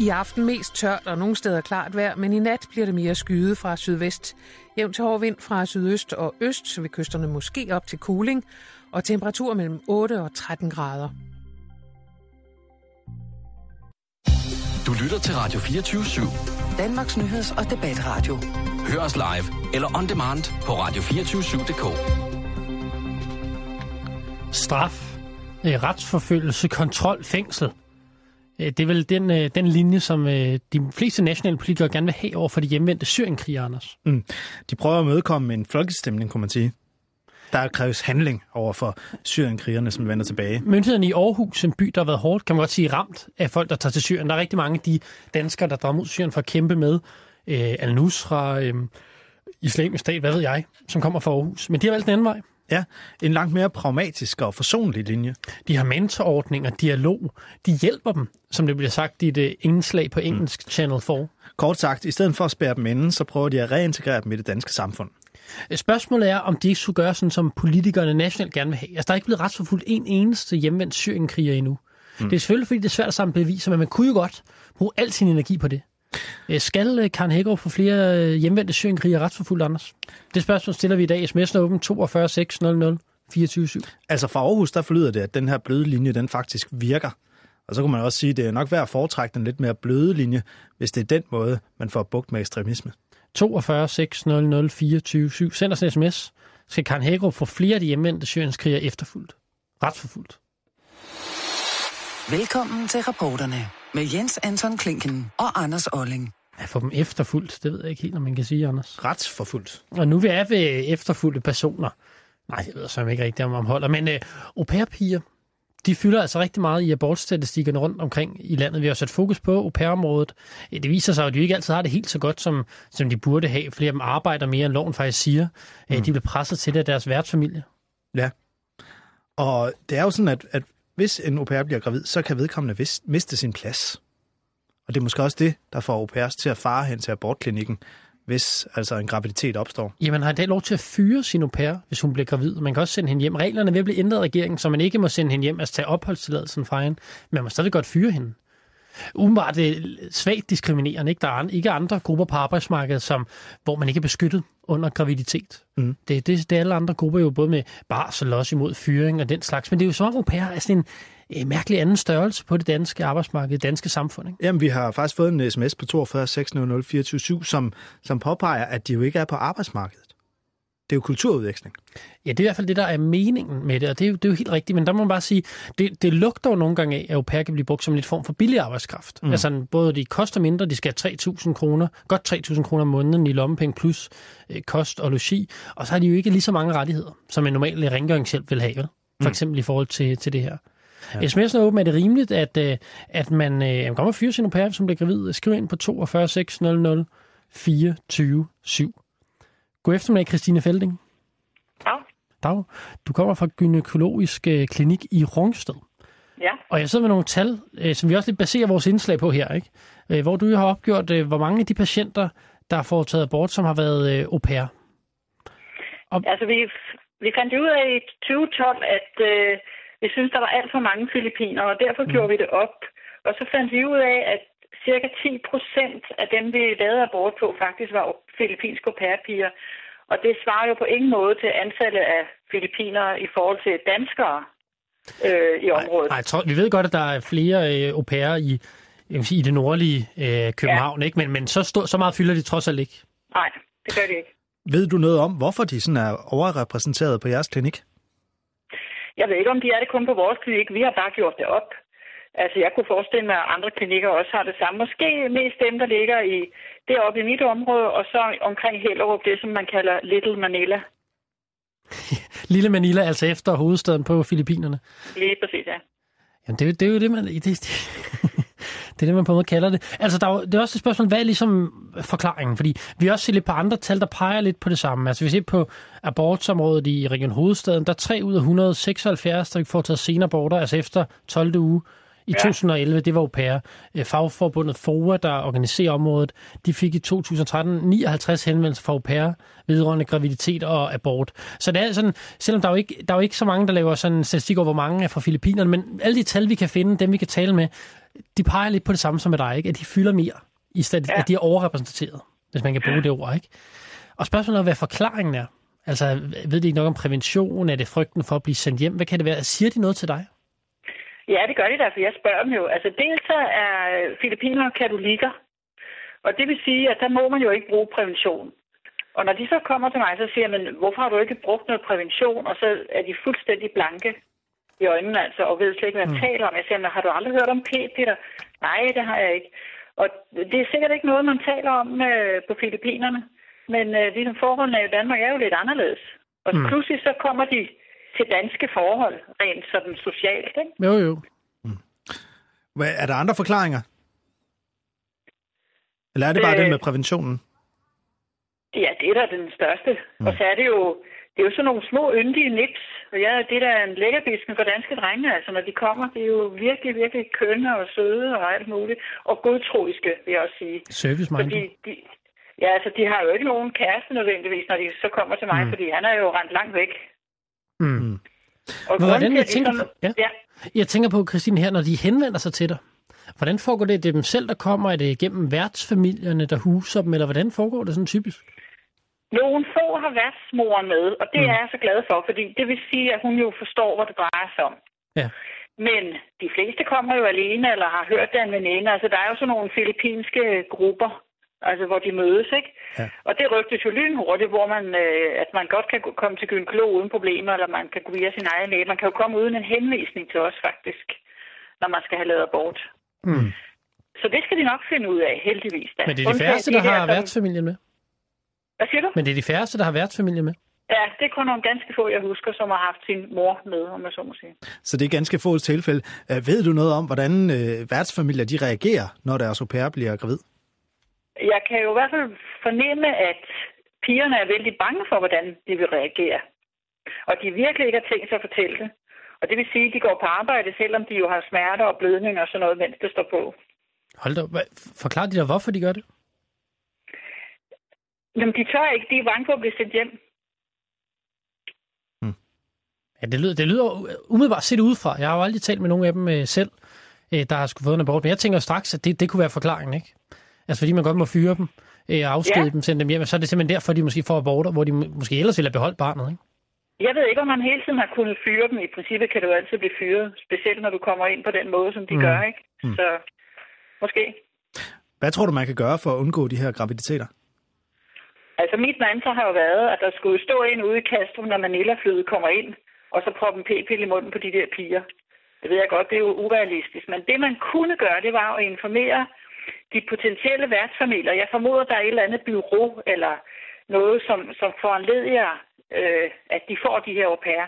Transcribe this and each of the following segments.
I aften mest tørt og nogle steder klart vejr, men i nat bliver det mere skyde fra sydvest. Jævn til hård vind fra sydøst og øst, så ved kysterne måske op til kuling, og temperatur mellem 8 og 13 grader. Du lytter til Radio 24 /7. Danmarks nyheds- og debatradio. Hør os live eller on demand på radio247.dk. Straf, øh, retsforfølgelse, kontrol, fængsel. Øh, Det er vel den, øh, den linje, som øh, de fleste nationale politikere gerne vil have over for de hjemvendte syrienkrigere, Anders. Mm. De prøver at mødekomme en folkestemning, kunne man sige. Der kræves handling over for syrienkrigerne, som vender tilbage. Myndighederne i Aarhus, en by, der har været hårdt, kan man godt sige, ramt af folk, der tager til Syrien. Der er rigtig mange af de danskere, der drager mod Syrien for at kæmpe med øh, Al-Nusra, øh, islamisk stat, hvad ved jeg, som kommer fra Aarhus. Men de har valgt den anden vej. Ja, en langt mere pragmatisk og forsonlig linje. De har mentorordninger, dialog. De hjælper dem, som det bliver sagt i et øh, indslag på engelsk mm. Channel 4. Kort sagt, i stedet for at spærre dem inde, så prøver de at reintegrere dem i det danske samfund. Spørgsmålet er, om de ikke skulle gøre sådan, som politikerne nationalt gerne vil have. Altså, der er ikke blevet retsforfulgt en eneste hjemvendt syrienkriger endnu. Mm. Det er selvfølgelig, fordi det er svært at samle beviser, men man kunne jo godt bruge al sin energi på det. Øh, Skal øh, Karen Hækkerup få flere øh, hjemvendte syrienkrigere retsforfulgt, Anders? Det spørgsmål stiller vi i dag. SMS'en er åben 42 600 24 7. Altså fra Aarhus, der forlyder det, at den her bløde linje, den faktisk virker. Og så kunne man også sige, at det er nok værd at foretrække den lidt mere bløde linje, hvis det er den måde, man får bugt med ekstremisme. 42 600 24 7. Send os en sms. Skal Karen Hækkerup få flere af de hjemvendte syrienskrigere efterfulgt? Retsforfulgt. Velkommen til reporterne med Jens Anton Klinken og Anders Olling. At få dem efterfulgt, det ved jeg ikke helt, om man kan sige, Anders. Retsforfulgt. Og nu vi er ved efterfulgte personer. Nej, jeg ved så ikke rigtigt, om man holder. Men øh, au pair-piger, de fylder altså rigtig meget i abortstatistikkerne rundt omkring i landet. Vi har sat fokus på au pair-området. Øh, Det viser sig, at de ikke altid har det helt så godt, som, som de burde have. Flere af dem arbejder mere, end loven faktisk siger. Mm. De bliver presset til det af deres værtsfamilie. Ja. Og det er jo sådan, at, at hvis en au pair bliver gravid, så kan vedkommende miste sin plads. Og det er måske også det, der får au pairs til at fare hen til abortklinikken, hvis altså en graviditet opstår. Jamen, har i dag lov til at fyre sin au pair, hvis hun bliver gravid. Man kan også sende hende hjem. Reglerne er ved at blive ændret af regeringen, så man ikke må sende hende hjem, altså tage opholdstilladelsen fra hende. Men man må stadig godt fyre hende. Umiddelbart det er svagt diskriminerende. Ikke? Der er ikke andre grupper på arbejdsmarkedet, som, hvor man ikke er beskyttet under graviditet. Mm. Det, det, det er alle andre grupper jo både med barsel og også imod fyring og den slags. Men det er jo som om au pair er sådan en øh, mærkelig anden størrelse på det danske arbejdsmarked, det danske samfund. Ikke? Jamen, vi har faktisk fået en sms på 42 600 24 som, som påpeger, at de jo ikke er på arbejdsmarkedet. Det er jo kulturudveksling. Ja, det er i hvert fald det, der er meningen med det, og det er jo, det er jo helt rigtigt, men der må man bare sige, det, det lugter jo nogle gange af, at au pair kan blive brugt som en form for billig arbejdskraft. Mm. Altså både de koster mindre, de skal have 3.000 kroner, godt 3.000 kroner om måneden i lommepenge plus øh, kost og logi, og så har de jo ikke lige så mange rettigheder, som en normal rengøringshjælp vil have, vel? for Mm. eksempel i forhold til, til det her. Ja. SMS'en er åben. Er det rimeligt, at, øh, at man øh, kommer og fyre sin au pair, som bliver gravid? Skriv ind på 42 600 24 7. God eftermiddag, Christine Felding. Ja. Dag. Du kommer fra Gynækologisk øh, Klinik i Rungsted. Ja. Og jeg sidder med nogle tal, øh, som vi også lidt baserer vores indslag på her, ikke? Øh, hvor du har opgjort, hvor mange af de patienter, der har foretaget abort, som har været au pair. Altså, vi, vi fandt ud af i 2012, at øh, vi synes, der var alt for mange filipiner, og derfor mm. gjorde vi det op. Og så fandt vi ud af, at cirka 10 procent af dem, vi lavede abort på, faktisk var filippinske au. Og det svarer jo på ingen måde til antallet af filipinere i forhold til danskere øh, i området. Nej, tror, vi ved godt, at der er flere øh, au pairer i, i det nordlige øh, København, ja. ikke? men, men så, stor, så meget fylder de trods alt ikke. Nej, det gør det ikke. Ved du noget om, hvorfor de sådan er overrepræsenteret på jeres klinik? Jeg ved ikke, om de er det kun på vores klinik. Vi har bare gjort det op. Altså, jeg kunne forestille mig, at andre klinikker også har det samme. Måske mest dem, der ligger i deroppe i mit område, og så omkring Hellerup, det som man kalder Little Manila. Lille Manila, altså efter hovedstaden på Filippinerne. Lige præcis, ja. Jamen, det, er jo- det er jo det, man... Det, det, det er det, man på en måde kalder det. Altså, der er, jo- det er også et spørgsmål, hvad er ligesom forklaringen? Fordi vi har også set lidt på andre tal, der peger lidt på det samme. Altså, vi ser på abortsområdet i Region Hovedstaden, der er 3 ud af 176, der får taget senaborter, altså efter 12. uge i Ja. 2011, det var au pair. Øh, Fagforbundet FOA, der organiserer området, de fik i 2013 59 henvendelser fra au pair vedrørende graviditet og abort. Så det er sådan, selvom der er jo ikke, der er jo ikke så mange, der laver sådan statistik over, hvor mange er fra Filippinerne, men alle de tal, vi kan finde, dem vi kan tale med, de peger lidt på det samme som med dig, ikke? at de fylder mere, i stedet ja. at de er overrepræsenteret, hvis man kan bruge det ord. Ikke? Og spørgsmålet er, hvad forklaringen er. Altså, ved de ikke nok om prævention? Er det frygten for at blive sendt hjem? Hvad kan det være? Siger de noget til dig? Ja, det gør de der, for jeg spørger dem jo. Altså, dels så er Filippiner katolikker, og det vil sige, at der må man jo ikke bruge prævention. Og når de så kommer til mig, så siger men hvorfor har du ikke brugt noget prævention? Og så er de fuldstændig blanke i øjnene, altså, og ved slet ikke, hvad jeg mm. taler om. Jeg siger, har du aldrig hørt om p-piller? Nej, det har jeg ikke. Og det er sikkert ikke noget, man taler om øh, på Filippinerne. Men øh, ligesom forholdene i Danmark er jo lidt anderledes. Og mm. pludselig så kommer de til danske forhold, rent sådan socialt, ikke? Jo, jo. Mm. Hvad, er der andre forklaringer? Eller er det bare øh, den med præventionen? Ja, det er da den største. Mm. Og så er det jo, det er jo sådan nogle små yndige nips. Og ja, det der er en lækkerbisken for danske drenge, altså når de kommer, det er jo virkelig, virkelig kønne og søde og alt muligt. Og godtroiske, vil jeg også sige. service Fordi de, Ja, altså de har jo ikke nogen kæreste nødvendigvis, når de så kommer til mig, mm. fordi han er jo rent langt væk. Mm. Og hvordan, jeg, tænker, ja. Ja. jeg tænker på, Christine, her, når de henvender sig til dig, hvordan foregår det? Det er dem selv, der kommer? Er det gennem værtsfamilierne, der huser dem, eller hvordan foregår det sådan typisk? Nogle få har værtsmoren med, og det mm. er jeg så glad for, fordi det vil sige, at hun jo forstår, hvad det drejer sig om. Ja. Men de fleste kommer jo alene, eller har hørt det af en veninde. Altså, der er jo sådan nogle filippinske grupper, altså hvor de mødes, ikke? Ja. Og det rygtes jo lynhurtigt, hvor man, øh, at man godt kan komme til gynekolog uden problemer, eller man kan gå via sin egen læge. Man kan jo komme uden en henvisning til os, faktisk, når man skal have lavet abort. Mm. Så det skal de nok finde ud af, heldigvis. Da. Men det er de færreste, der har værtsfamilien med? Hvad siger du? Men det er de færreste, der har værtsfamilien med? Ja, det er kun nogle ganske få, jeg husker, som har haft sin mor med, om jeg så må sige. Så det er ganske få tilfælde. Øh, ved du noget om, hvordan øh, værtsfamilier de reagerer, når deres au pair bliver gravid? Jeg kan jo i hvert fald fornemme, at pigerne er vældig bange for, hvordan de vil reagere. Og de virkelig ikke har tænkt sig at fortælle det. Og det vil sige, at de går på arbejde, selvom de jo har smerter og blødning og sådan noget, mens det står på. Hold da, forklar de dig, hvorfor de gør det? Jamen, de tør ikke. De er bange for at blive sendt hjem. Hmm. Ja, det lyder, det lyder umiddelbart set udefra. Jeg har jo aldrig talt med nogen af dem øh, selv, øh, der har skulle fået en abort. Men jeg tænker straks, at det, det kunne være forklaringen, ikke? Altså fordi man godt må fyre dem, øh, afskede ja. dem, sende dem hjem, så er det simpelthen derfor, de måske får aborter, hvor de måske ellers ville have beholdt barnet, ikke? Jeg ved ikke, om man hele tiden har kunnet fyre dem. I princippet kan du altid blive fyret, specielt når du kommer ind på den måde, som de mm. gør, ikke? Mm. Så måske. Hvad tror du, man kan gøre for at undgå de her graviditeter? Altså mit mantra har jo været, at der skulle stå en ude i Kastrup, når Manila-flyet kommer ind, og så proppe en p-pille i munden på de der piger. Det ved jeg godt, det er jo urealistisk. Men det, man kunne gøre, det var at informere de potentielle værtsfamilier. Jeg formoder, der er et eller andet bureau eller noget, som, som foranleder, øh, at de får de her au pair.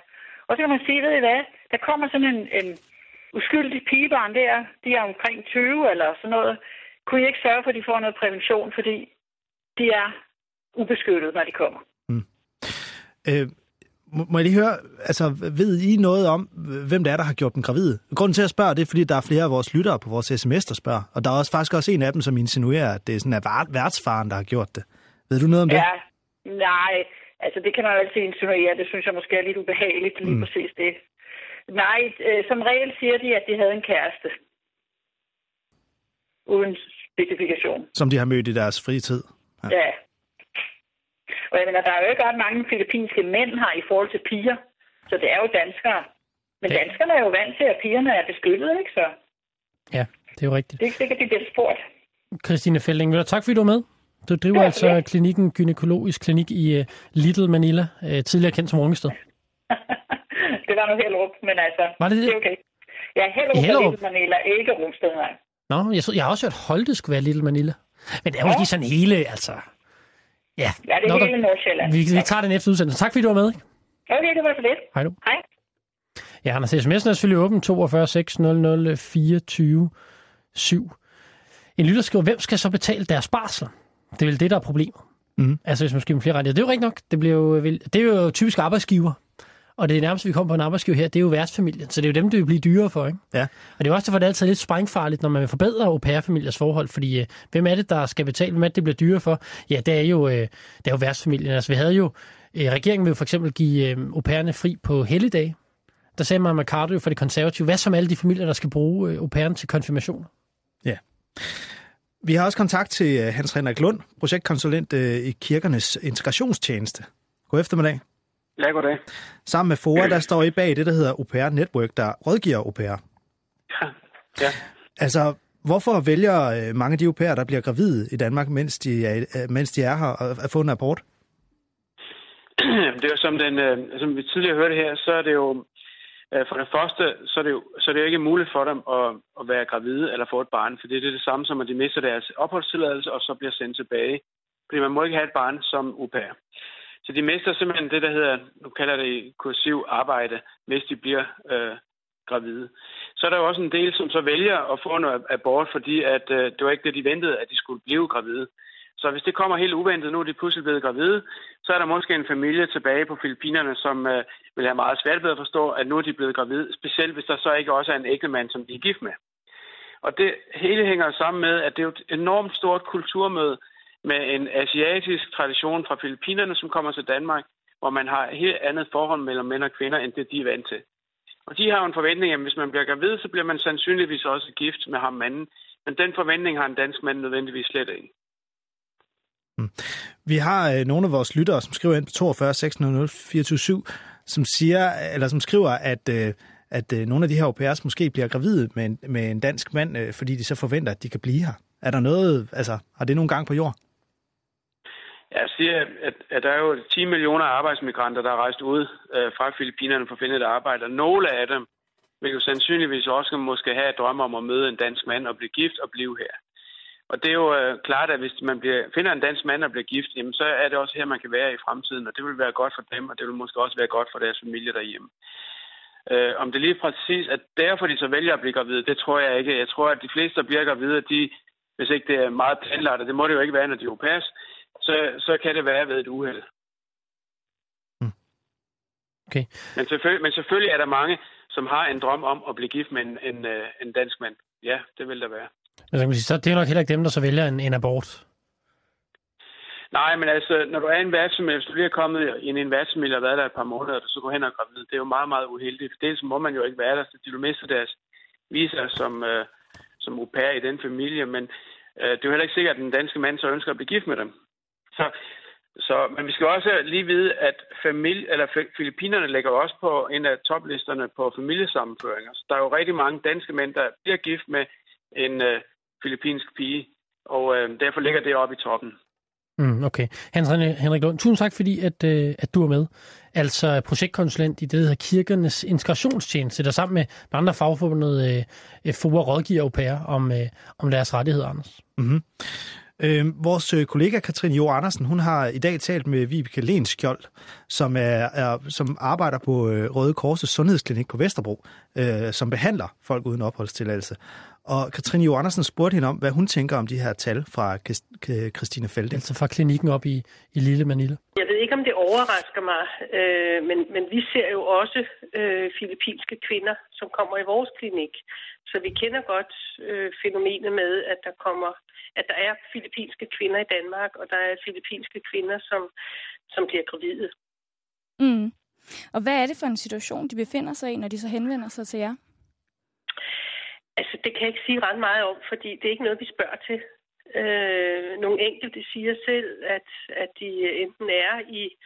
Og så kan man sige, ved I hvad, der kommer sådan en, en uskyldig pigebarn der, de er omkring 20 eller sådan noget. Kunne I ikke sørge for, at de får noget prævention, fordi de er ubeskyttet, når de kommer? Mm. Øh, må jeg lige høre, altså ved I noget om, hvem det er, der har gjort dem gravide? Grunden til at spørge, det er, fordi der er flere af vores lyttere på vores sms, der spørger. Og der er også faktisk også en af dem, som insinuerer, at det er sådan at værtsfaren, der har gjort det. Ved du noget om det? Ja, nej, altså det kan man jo altid insinuere. Det synes jeg måske er lidt ubehageligt, lige mm. præcis det. Nej, øh, som regel siger de, at de havde en kæreste. Uden specifikation. Som de har mødt i deres fritid? Ja. ja. Og jeg mener, der er jo ikke ret mange filippinske mænd her i forhold til piger. Så det er jo danskere. Men ja. danskerne er jo vant til, at pigerne er beskyttet, ikke så? Ja, det er jo rigtigt. Det er ikke sikkert, de bliver spurgt. Christine Felding, tak fordi du er med. Du driver ja, altså ja. klinikken, gynækologisk klinik i uh, Little Manila, uh, tidligere kendt som Rungsted. det var nu Hellerup, men altså, var det, det? det er okay. Ja, Hellerup, I Hellerup? Little Manila, ikke Rungsted, nej. Nå, jeg, jeg har også hørt, Holte skulle være Little Manila. Men det er jo ja. sådan hele, altså... Ja, ja det er hele Nordsjælland. Vi, vi tager den efter udsendelsen. Tak fordi du var med. Okay, det var så lidt. Hej du. Hej. Ja, Anders, sms'en er selvfølgelig åben 42 600 24 7. En lytter skriver, hvem skal så betale deres barsel? Det er vel det, der er problemet. Mm. Altså, hvis man skal flere rettigheder. Det er jo rigtigt nok. Det, bliver jo, det er jo typisk arbejdsgiver. Og det er nærmest, vi kommer på en arbejdsgiver her, det er jo værtsfamilien. Så det er jo dem, det vil blive dyrere for, ikke? Ja. Og det er også derfor, det er altid lidt sprængfarligt, når man vil forbedre au pair-familiers forhold. Fordi øh, hvem er det, der skal betale? Hvem er det, det bliver dyrere for? Ja, det er jo, øh, det er jo værtsfamilien. Altså, vi havde jo... Øh, regeringen vil jo for eksempel give øh, au pairerne fri på helligdage. der sagde Maja Mercado for det konservative, hvad som alle de familier, der skal bruge øh, au pairen til konfirmationer? Ja. Vi har også kontakt til øh, Hans Henrik Lund, projektkonsulent øh, i kirkernes integrationstjeneste. God eftermiddag. Ja, goddag. Sammen med FOA, der står I bag det, der hedder Au Pair Network, der rådgiver au pair. Ja. ja. Altså, hvorfor vælger øh, mange af de au pairer, der bliver gravide i Danmark, mens de er, mens de er her, at få en abort? Det er som, den, som vi tidligere hørte her, så er det jo Øh, for det første, så er det jo, så er det jo ikke muligt for dem at, at være gravide eller få et barn, for det er det samme som, at de mister deres opholdstilladelse og så bliver sendt tilbage. Fordi man må ikke have et barn som au pair. Så de mister simpelthen det, der hedder, nu kalder det kursiv arbejde, hvis de bliver øh, gravide. Så er der jo også en del, som så vælger at få en abort, fordi at, øh, det var ikke det, de ventede, at de skulle blive gravide. Så hvis det kommer helt uventet, nu er de pludselig blevet gravide, så er der måske en familie tilbage på Filippinerne, som øh, vil have meget svært ved at forstå, at nu er de blevet gravide, specielt hvis der så ikke også er en ægtemand, som de er gift med. Og det hele hænger sammen med, at det er et enormt stort kulturmøde med en asiatisk tradition fra Filippinerne, som kommer til Danmark, hvor man har et helt andet forhold mellem mænd og kvinder, end det de er vant til. Og de har jo en forventning, at hvis man bliver gravid, så bliver man sandsynligvis også gift med ham manden. Men den forventning har en dansk mand nødvendigvis slet ikke. Hmm. Vi har øh, nogle af vores lyttere, som skriver ind på 42 600 som siger, eller som skriver, at, øh, at øh, nogle af de her au pairs måske bliver gravide med en, med en dansk mand, øh, fordi de så forventer, at de kan blive her. Er der noget, altså, har det nogen gang på jord? Jeg siger, at, at der er jo 10 millioner arbejdsmigranter, der er rejst ud øh, fra Filippinerne for at finde et arbejde, og nogle af dem vil jo sandsynligvis også måske have et drøm om at møde en dansk mand og blive gift og blive her. Og det er jo øh, klart, at hvis man bliver, finder en dansk mand og bliver gift, jamen, så er det også her, man kan være i fremtiden, og det vil være godt for dem, og det vil måske også være godt for deres familie derhjemme. Øh, om det lige præcis er derfor, de så vælger at blive gravide, det tror jeg ikke. Jeg tror, at de fleste, der bliver gravide, de, hvis ikke det er meget planlagt, og det må det jo ikke være, når de er au så, så kan det være ved et uheld. Hmm. Okay. Men, selvfølgelig, men selvfølgelig er der mange, som har en drøm om at blive gift med en, en, øh, en dansk mand. Ja, det vil der være. Altså, så det er nok heller ikke dem, der så vælger en, en abort. Nej, men altså, når du er en værtsfamilie, hvis du lige er kommet i en værtsfamilie og været der et par måneder, og du så går hen og gravid, det er jo meget, meget uheldigt. Dels må man jo ikke være der, så de du mister deres visa som, øh, som au pair i den familie, men øh, det er jo heller ikke sikkert, at den danske mand så ønsker at blive gift med dem. Så, så, men vi skal også lige vide, at familie, eller Filippinerne lægger også på en af toplisterne på familiesammenføringer. Så der er jo rigtig mange danske mænd, der bliver gift med en øh, filippinsk pige, og øh, derfor ligger det oppe i toppen. Mm, okay. Hans Henrik Lund, tusind tak, fordi at, øh, at du er med. Altså projektkonsulent i det, der hedder Kirkernes Integrationstjeneste, der sammen med andre fagforbundet øh, FOA rådgiver au pair om, øh, om deres rettigheder, Anders. Mm-hmm. Øh, vores kollega Katrine Jo Andersen, hun har i dag talt med Vibeke Lenskjold, som, er, er, som arbejder på øh, Røde Korsets Sundhedsklinik på Vesterbro, øh, som behandler folk uden opholdstilladelse. Og Katrine Jo Andersen spurgte hende om, hvad hun tænker om de her tal fra Christine Felde. Altså fra klinikken op i, i Lille Manila. Jeg ved ikke, om det overrasker mig, øh, men, men vi ser jo også øh, filippinske kvinder, som kommer i vores klinik. Så vi kender godt øh, fænomenet med, at der kommer, at der er filippinske kvinder i Danmark, og der er filippinske kvinder, som, som bliver gravide. Mm. Og hvad er det for en situation, de befinder sig i, når de så henvender sig til jer? Altså, det kan jeg ikke sige ret meget om, fordi det er ikke noget, vi spørger til. Øh, nogle enkelte siger selv, at, at de enten er i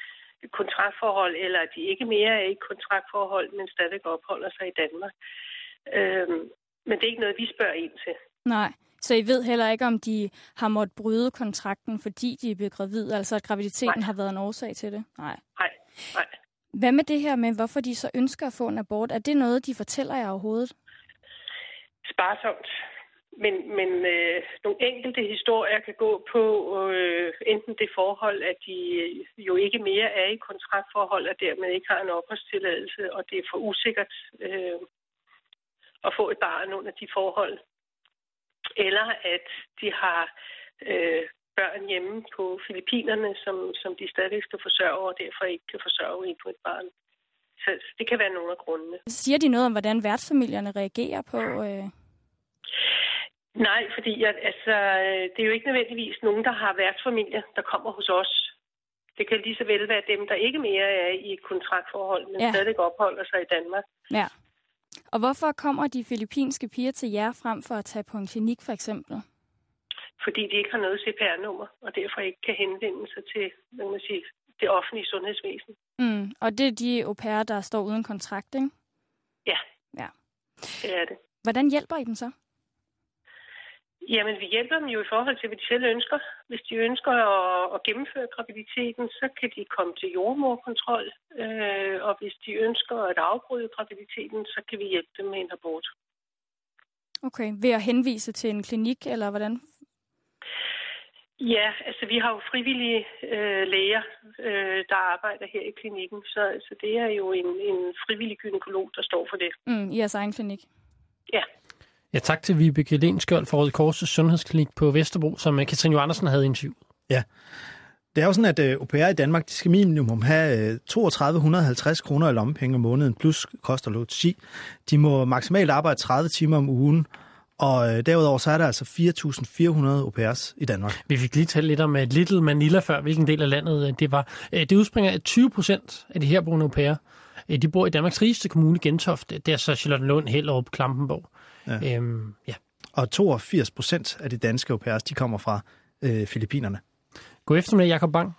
kontraktforhold, eller at de ikke mere er i kontraktforhold, men stadig opholder sig i Danmark. Øh, men det er ikke noget, vi spørger ind til. Nej, så I ved heller ikke, om de har måttet bryde kontrakten, fordi de er blevet gravide, altså at graviditeten Nej. har været en årsag til det? Nej. Nej. Nej. Hvad med det her med, hvorfor de så ønsker at få en abort? Er det noget, de fortæller jer overhovedet? sparsomt. Men, men øh, nogle enkelte historier kan gå på øh, enten det forhold, at de jo ikke mere er i kontraktforhold og dermed ikke har en opholdstilladelse, og det er for usikkert øh, at få et barn under de forhold. Eller at de har øh, børn hjemme på Filippinerne, som, som de stadig skal forsørge, og derfor ikke kan forsørge en på et barn. Så det kan være nogle af grundene. Siger de noget om, hvordan værtsfamilierne reagerer på... Øh... Nej, fordi jeg, altså, det er jo ikke nødvendigvis nogen, der har værtsfamilie, der kommer hos os. Det kan lige så vel være dem, der ikke mere er i et kontraktforhold, men ja. stadig opholder sig i Danmark. Ja. Og hvorfor kommer de filippinske piger til jer frem for at tage på en klinik, for eksempel? Fordi de ikke har noget CPR-nummer, og derfor ikke kan henvende sig til hvad man sige, det offentlige sundhedsvæsen. Mm. Og det er de au pairer, der står uden kontrakt, ikke? Ja. Ja. Det er det. Hvordan hjælper I dem så? Jamen, vi hjælper dem jo i forhold til, hvad de selv ønsker. Hvis de ønsker at, at gennemføre graviditeten, så kan de komme til jordmorkontrol. Øh, og hvis de ønsker at afbryde graviditeten, så kan vi hjælpe dem med en abort. Okay, ved at henvise til en klinik, eller hvordan? Ja, altså vi har jo frivillige øh, læger, øh, der arbejder her i klinikken, så altså, det er jo en, en frivillig gynekolog, der står for det. Mm, I jeres egen klinik? Ja. Ja, tak til Vibeke Lenskjold fra Røde Korsets Sundhedsklinik på Vesterbro, som øh, Katrine Andersen havde interviewet. Ja. Det er jo sådan, at øh, au pair i Danmark, de skal minimum have øh, 3250 kroner i lommepenge om måneden, plus kost og logi. De må maksimalt arbejde 30 timer om ugen, og øh, derudover så er der altså 4.400 au pairs i Danmark. Vi fik lige talt lidt om uh, Little Manila før, hvilken del af landet uh, det var. Uh, det udspringer af 20 procent af de herboende au pairer. Uh, de bor i Danmarks rigeste kommune, Gentofte. Det er så Charlottenlund, Hellerup, Klampenborg. Ja. Øhm, ja. Og 82 procent af de danske au pairs, de kommer fra øh, Filippinerne. God eftermiddag, Jakob Bang.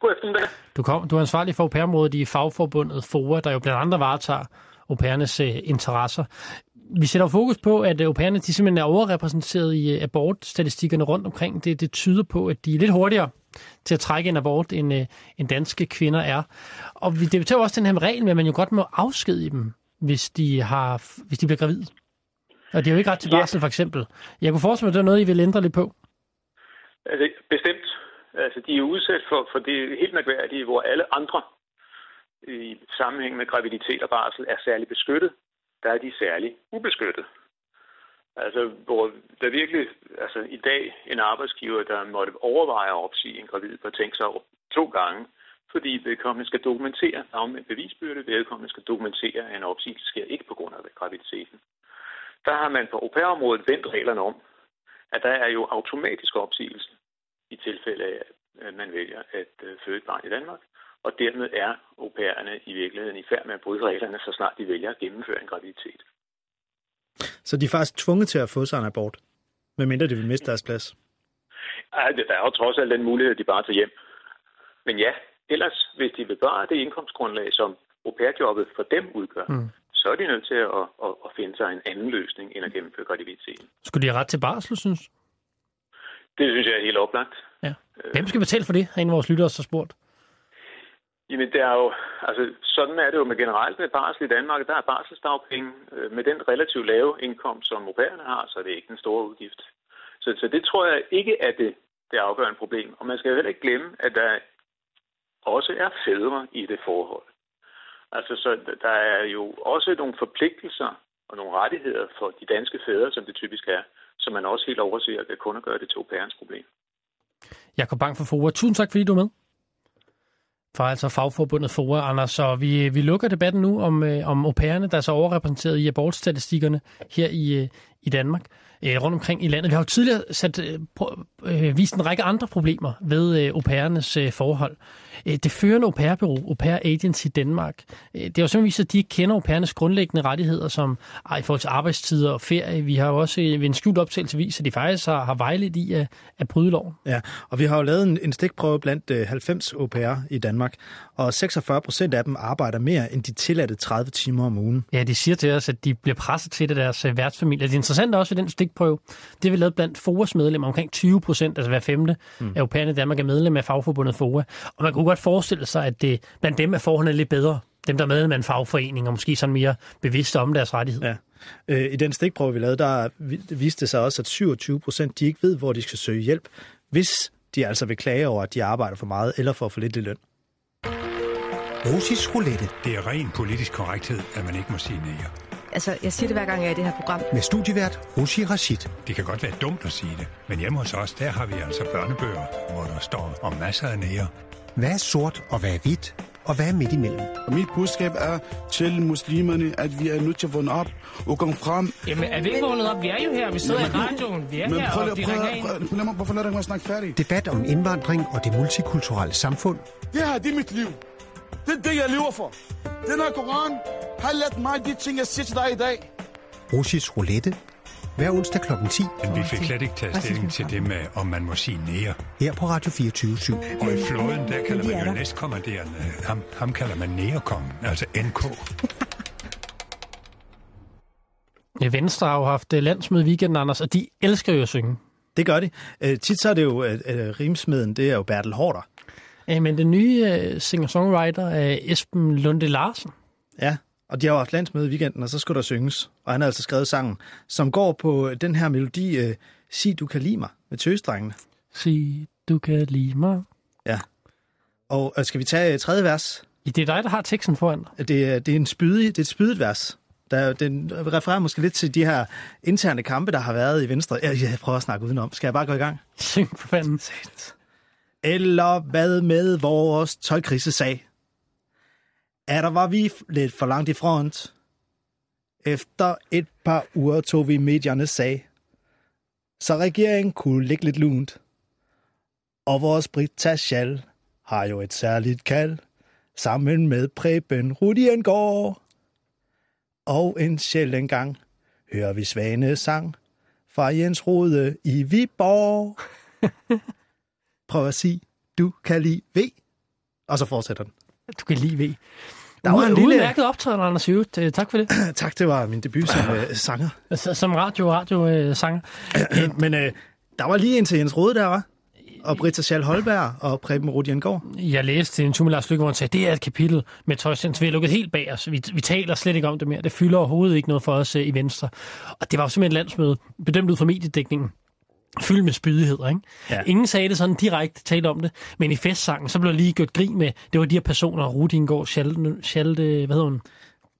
God eftermiddag. Du, kom, du er ansvarlig for au i fagforbundet FOA, der jo blandt andre varetager au pairernes uh, interesser. Vi sætter fokus på, at au pairerne de simpelthen er overrepræsenteret i uh, abortstatistikkerne rundt omkring. Det, det tyder på, at de er lidt hurtigere til at trække en abort, end, uh, end danske kvinder er. Og vi debatterer også den her regel med, at man jo godt må afskedige dem, hvis de, har, hvis de bliver gravide. Og de har jo ikke ret til barsel, for eksempel. Jeg kunne forestille mig, at det er noget, I vil ændre lidt på. Altså, bestemt. Altså, de er udsat for, for det helt mærkværdige, hvor alle andre i sammenhæng med graviditet og barsel er særlig beskyttet. Der er de særlig ubeskyttet. Altså, hvor der virkelig, altså i dag, en arbejdsgiver, der måtte overveje at opsige en gravid, bør tænke sig over to gange, fordi vedkommende skal dokumentere, med bevisbyrde, vedkommende skal dokumentere, at en opsigelse sker ikke på grund af graviditeten. Der har man på au pair-området vendt reglerne om, at der er jo automatisk opsigelse i tilfælde af, at man vælger at føde et barn i Danmark. Og dermed er au i virkeligheden i færd med at bryde reglerne, så snart de vælger at gennemføre en graviditet. Så de er faktisk tvunget til at få sig en abort, medmindre de vil miste deres plads? Ej, der er jo trods alt den mulighed, de bare tager hjem. Men ja, ellers, hvis de vil bevare det indkomstgrundlag, som au for dem udgør, mm. Så er de nødt til at, at, at finde sig en anden løsning, end at gennemføre graviditeten. Skulle de have ret til barsel, synes Det synes jeg er helt oplagt. Ja. Hvem skal betale for det, har en af vores lyttere så spurgt? Jamen, det er jo, altså, sådan er det jo med generelt med barsel i Danmark. Der er barselsdagpenge. Med den relativt lave indkomst, som au har, så er det ikke en stor udgift. Så, så det tror jeg ikke er det, det afgørende problem. Og man skal jo heller ikke glemme, at der også er fædre i det forhold. Altså, så der er jo også nogle forpligtelser og nogle rettigheder for de danske fædre, som det typisk er, som man også helt overser at kun at gøre det til pærens problem. Jakob Bang for FOA. Tusind tak, fordi du er med. For altså fagforbundet FOA, Anders. Så vi, vi lukker debatten nu om, øh, om au pairerne, der er så overrepræsenteret i abortstatistikkerne her i, øh, i Danmark øh, rundt omkring i landet. Vi har jo tidligere sat, øh, øh, vist en række andre problemer ved øh, au pairernes øh, forhold. Øh, det førende au pair-bureau, Au Pair Agency Danmark, øh, det har jo simpelthen vist, at de ikke kender au pairernes grundlæggende rettigheder som ej, i forhold til arbejdstider og ferie. Vi har jo også øh, ved en skjult optagelse vist, at de faktisk har, har vejledt i at, at bryde loven. Ja, og vi har jo lavet en, en stikprøve blandt øh, 90 au pair i Danmark, og 46 procent af dem arbejder mere end de tilladte 30 timer om ugen. Ja, de siger til os, at de bliver presset til det deres øh, værtsfamilie. Det interessante også ved den stikprøve, det vi lavet blandt FOAs medlemmer, omkring 20 procent, altså hver femte mm. af au i Danmark er medlem af fagforbundet FOA. Og man kunne godt forestille sig, at det, blandt dem er forholdene lidt bedre. Dem, der er medlem af en fagforening, og måske sådan mere bevidste om deres rettigheder. Ja. I den stikprøve, vi lavede, der viste det sig også, at 27 procent de ikke ved, hvor de skal søge hjælp, hvis de altså vil klage over, at de arbejder for meget eller for for lidt i løn. Russisk roulette. Det er ren politisk korrekthed, at man ikke må sige nære. Altså, jeg siger det hver gang, jeg er i det her program. Med studievært Rushi Rashid. Det kan godt være dumt at sige det, men hjemme hos os, der har vi altså børnebøger, hvor der står om masser af nære. Hvad er sort og hvad er hvidt? Og hvad er midt imellem? Mit budskab er til muslimerne, at vi er nødt til at vågne op og komme frem. Jamen, er vi ikke vågnet op? Vi er jo her. Vi sidder men, i radioen. Vi er men her, prøv, og de prøv, ringer prøv, prøv, prøv, hvorfor lader du mig snakke færdig? Debat om indvandring og det multikulturelle samfund. Det her, det er mit liv. Det er det, jeg lever for. Den her koran Har lært mig de ting, jeg siger til dig i dag. Russisk roulette. Hver onsdag kl. 10. Men vi fik slet ikke taget stilling til det med, om man må sige nære. Her på Radio 24 /7. Og i flåden, der kalder man jo næstkommanderende. Ham, ham kalder man nærekongen, altså NK. Venstre har jo haft øh, landsmøde i weekenden, Anders, og de elsker jo at synge. Det gør de. Øh, tit så er det jo, at øh, rimsmeden, det er jo Bertel Hårder. Ja, men den nye øh, singer-songwriter er Esben Lunde Larsen. Ja, og de har jo haft landsmøde i weekenden, og så skulle der synges. Og han har altså skrevet sangen, som går på den her melodi, øh, Sig du kan lide mig, med tøsdrengene. Sig du kan lide mig. Ja. Og øh, skal vi tage øh, tredje vers? Det er dig, der har teksten foran dig. Det, er- det er en spydig, det er et spydigt vers. Der, er- den refererer måske lidt til de her interne kampe, der har været i Venstre. Jeg, jeg prøver at snakke udenom. Skal jeg bare gå i gang? Syng for fanden. Eller hvad med vores tøjkrisesag? Er der var vi lidt for langt i front? Efter et par uger tog vi mediernes sag. Så regeringen kunne ligge lidt lunt. Og vores Britta Schall har jo et særligt kald. Sammen med Preben Rudiengård. Og en sjældent gang hører vi svane sang fra Jens Rode i Viborg. Prøv at sige, du kan lide V. Og så fortsætter den. Du kan lide V. Der var en lille... Udmærket optræden, Anders Høvet. Øh, Tak for det. tak, det var min debut som uh, sanger. Altså, som radio, radio øh, sanger. Men uh, der var lige en til Jens Rode der, var. Og Britta Schall Holberg og Preben Rudiengård. Jeg læste en tur med Lars Lykke, hvor han sagde, det er et kapitel med tøjsens. Vi har lukket helt bag os. Vi, vi taler slet ikke om det mere. Det fylder overhovedet ikke noget for os øh, i Venstre. Og det var jo simpelthen et landsmøde, bedømt ud fra mediedækningen. Fyldt med spydigheder, ikke? Ja. Ingen sagde det sådan direkte, talte om det, men i festsangen, så blev der lige gjort grin med, det var de her personer, Rudingård, Schalte, Schalte, hvad hedder hun?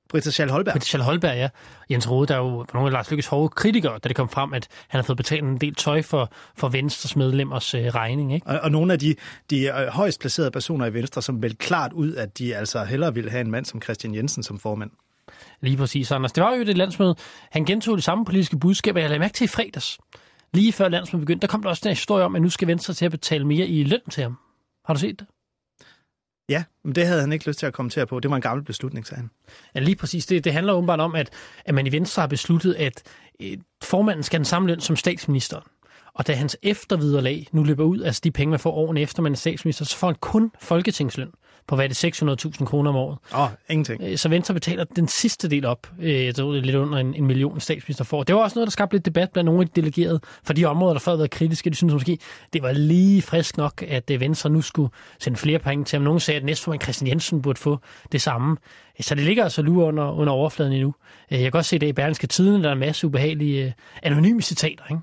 Britta Schall Holberg. Britta Schall Holberg, ja. Jens Rode, der er jo nogle af Lars Lykkes hårde kritikere, da det kom frem, at han har fået betalt en del tøj for, for Venstres medlemmers øh, regning, ikke? Og, og nogle af de, de øh, højst placerede personer i Venstre, som meldte klart ud, at de altså hellere ville have en mand som Christian Jensen som formand. Lige præcis, Anders. Det var jo det landsmøde. Han gentog det samme politiske budskab, og jeg lagde mærke til i fredags. Lige før landsmødet begyndte, der kom der også her historie om, at nu skal Venstre til at betale mere i løn til ham. Har du set det? Ja, men det havde han ikke lyst til at kommentere på. Det var en gammel beslutning, sagde han. Ja, lige præcis. Det, det handler åbenbart om, at, at man i Venstre har besluttet, at øh, formanden skal have den samme løn som statsministeren. Og da hans efterviderlag nu løber ud, altså de penge, man får årene efter, man er statsminister, så får han kun folketingsløn på, hvad er det, 600.000 kroner om året. Åh, oh, ingenting. Øh, Så Venstre betaler den sidste del op, øh, jeg tror, det er lidt under en, en million statsminister får. Det var også noget, der skabte lidt debat blandt nogle af de delegerede for de områder, der før har været kritiske. De synes måske, det var lige frisk nok, at øh, Venstre nu skulle sende flere penge til ham. Nogle sagde, at næstformand Christian Jensen burde få det samme. Så det ligger altså lure under, under overfladen endnu. Jeg kan også se det i Berlingske Tiden, der er en masse ubehagelige anonyme citater, ikke?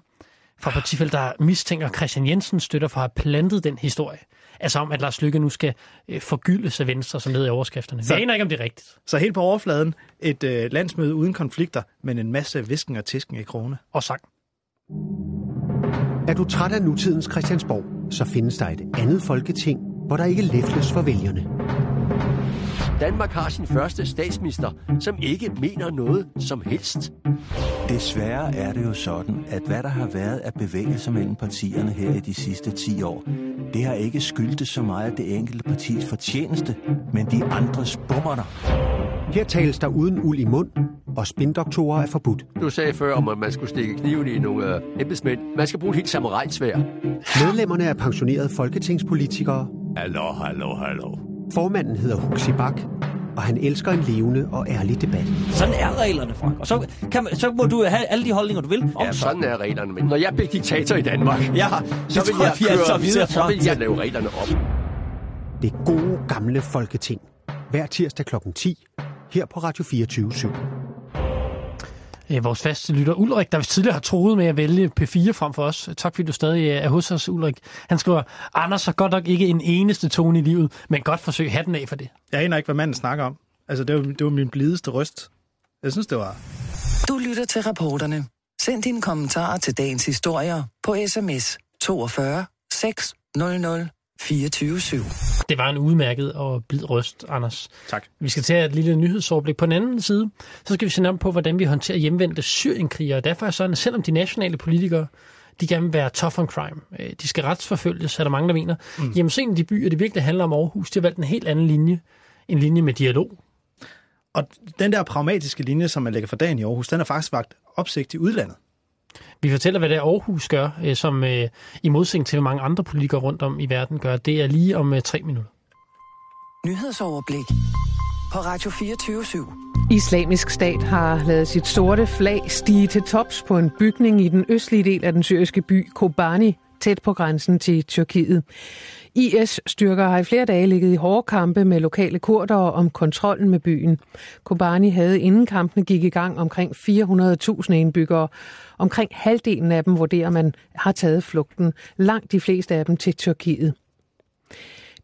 Fra partifælder, der mistænker Christian Jensen støtter for at have plantet den historie. Altså om, at Lars Lykke nu skal øh, forgyldes af Venstre, som led i overskrifterne. Så- Jeg aner ikke, om det er rigtigt. Så helt på overfladen, et øh, landsmøde uden konflikter, men en masse visken og tisken i krone. Og sang. Er du træt af nutidens Christiansborg, så findes der et andet folketing, hvor der ikke læfles for vælgerne. Danmark har sin første statsminister, som ikke mener noget som helst. Desværre er det jo sådan, at hvad der har været af bevægelser mellem partierne her i de sidste 10 år, det har ikke skyldtes så meget det enkelte partis fortjeneste, men de andres bummerter. Her tales der uden uld i mund, og spindoktorer er forbudt. Du sagde før, om at man skulle stikke kniven i nogle øh, embedsmænd. Man skal bruge et helt samurajsvær. Medlemmerne er pensionerede folketingspolitikere. Hallo, hallo, hallo. Formanden hedder Huxi Bak, og han elsker en levende og ærlig debat. Sådan er reglerne, Frank. Og så, kan man, så må du have alle de holdninger, du vil. Om Ja, sådan er reglerne. Men når jeg bliver diktator i Danmark, Ja, så vil jeg vi altså, videre, så vil jeg lave reglerne om. Det gode gamle folketing. Hver tirsdag kl. 10 her på Radio 24 /7. Øh, Vores faste lytter Ulrik, der tidligere har troet med at vælge P4 frem for os. Tak fordi du stadig er hos os, Ulrik. Han skriver, Anders har godt nok ikke en eneste tone i livet, men godt forsøg hatten af for det. Jeg aner ikke, hvad manden snakker om. Altså, det var, det var min blideste røst. Jeg synes, det var... Du lytter til rapporterne. Send dine kommentarer til dagens historier på sms 42 600 24 7. Det var en udmærket og blid røst, Anders. Tak. Vi skal tage et lille nyhedsoverblik. På den anden side, så skal vi se nærmere på, hvordan vi håndterer hjemvendte syrienkrigere. Derfor er sådan, at selvom de nationale politikere, de gerne vil være tough on crime, øh, de skal retsforfølges, er der mange, der mener. Mm. Jamen, af de byer, det virkelig handler om Aarhus, de har valgt en helt anden linje. En linje med dialog. Og den der pragmatiske linje, som man lægger for dagen i Aarhus, den er faktisk vagt opsigt i udlandet. Vi fortæller, hvad det er Aarhus gør, øh, som øh, i modsætning til mange andre politikere rundt om i verden gør. Det er lige om øh, tre minutter. Nyhedsoverblik på Radio 24 Islamisk stat har lavet sit sorte flag stige til tops på en bygning i den østlige del af den syriske by Kobani, tæt på grænsen til Tyrkiet. IS-styrker har i flere dage ligget i hårde kampe med lokale kurdere om kontrollen med byen. Kobani havde inden kampene gik i gang omkring 400.000 indbyggere. Omkring halvdelen af dem vurderer man har taget flugten, langt de fleste af dem til Tyrkiet.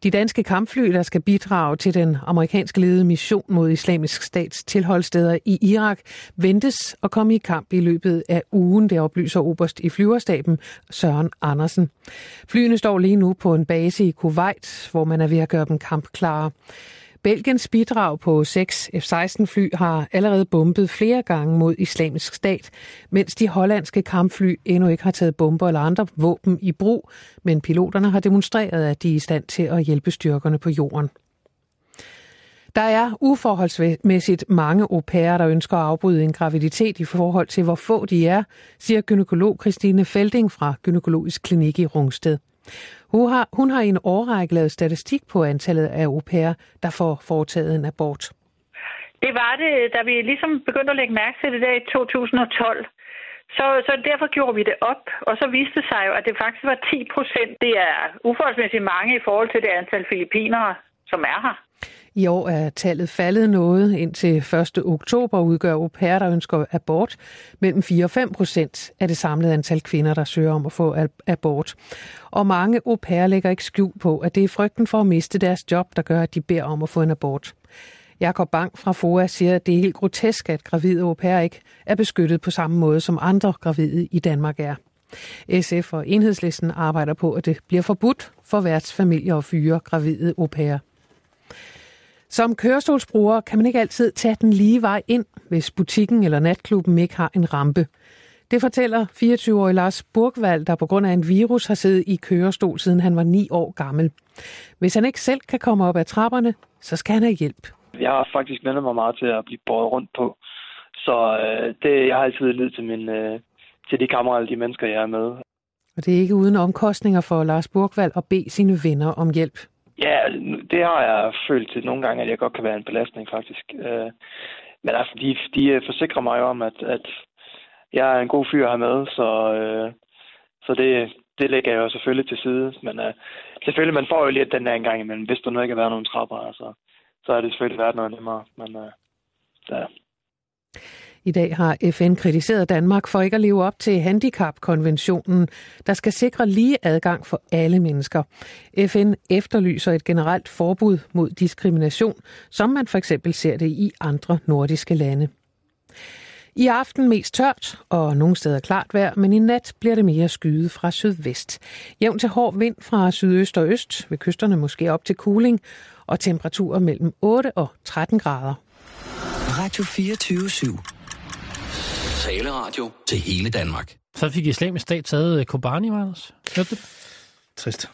De danske kampfly, der skal bidrage til den amerikanske ledede mission mod islamisk stats tilholdssteder i Irak, ventes at komme i kamp i løbet af ugen, det oplyser Oberst i flyverstaben Søren Andersen. Flyene står lige nu på en base i Kuwait, hvor man er ved at gøre dem kampklare. Belgiens bidrag på seks F-16-fly har allerede bombet flere gange mod islamisk stat, mens de hollandske kampfly endnu ikke har taget bomber eller andre våben i brug, men piloterne har demonstreret, at de er i stand til at hjælpe styrkerne på jorden. Der er uforholdsmæssigt mange au pairer, der ønsker at afbryde en graviditet i forhold til, hvor få de er, siger gynekolog Christine Felding fra Gynækologisk Klinik i Rungsted. Hun har, hun har i en årrække lavet statistik på antallet af au pairer, der får foretaget en abort. Det var det, da vi ligesom begyndte at lægge mærke til det der i 2012. Så, så derfor gjorde vi det op, og så viste det sig jo, at det faktisk var 10 procent. Det er uforholdsmæssigt mange i forhold til det antal filipinere, som er her. I år er tallet faldet noget. Indtil 1. oktober udgør au pair, der ønsker abort, mellem 4 og 5 procent af det samlede antal kvinder, der søger om at få abort. Og mange au pair lægger ikke skjul på, at det er frygten for at miste deres job, der gør, at de beder om at få en abort. Jakob Bang fra FOA siger, at det er helt grotesk, at gravide au pair ikke er beskyttet på samme måde, som andre gravide i Danmark er. SF og Enhedslisten arbejder på, at det bliver forbudt for værtsfamilier at fyre gravide au pair. Som kørestolsbruger kan man ikke altid tage den lige vej ind, hvis butikken eller natklubben ikke har en rampe. Det fortæller 24-årig Lars Burgvald, der på grund af en virus har siddet i kørestol siden han var 9 år gammel. Hvis han ikke selv kan komme op ad trapperne, så skal han have hjælp. Jeg har faktisk vendt mig meget til at blive båret rundt på. Så øh, det, jeg har altid lid til, min, øh, til de kammerater, de mennesker, jeg er med. Og det er ikke uden omkostninger for Lars Burgvald at bede sine venner om hjælp. Ja, det har jeg følt til nogle gange, at jeg godt kan være en belastning faktisk. Øh, men altså, de, de øh, forsikrer mig om, at, at jeg er en god fyr her med, så, øh, så det, det lægger jeg jo selvfølgelig til side. Men øh, selvfølgelig, man får jo lidt den der en gang imellem. Hvis der nu ikke har været nogen trapper, altså, så er det selvfølgelig været noget nemmere. Men øh, ja. I dag har FN kritiseret Danmark for ikke at leve op til handicapkonventionen, der skal sikre lige adgang for alle mennesker. FN efterlyser et generelt forbud mod diskrimination, som man for eksempel ser det i andre nordiske lande. I aften mest tørt og nogle steder klart vejr, men i nat bliver det mere skyet fra sydvest. Jævn til hård vind fra sydøst og øst, ved kysterne måske op til cooling, og temperaturer mellem 8 og 13 grader. Radio 24 /7 taleradio til hele Danmark. Så fik islamisk stat taget Kobani, Anders. Hørte du Trist.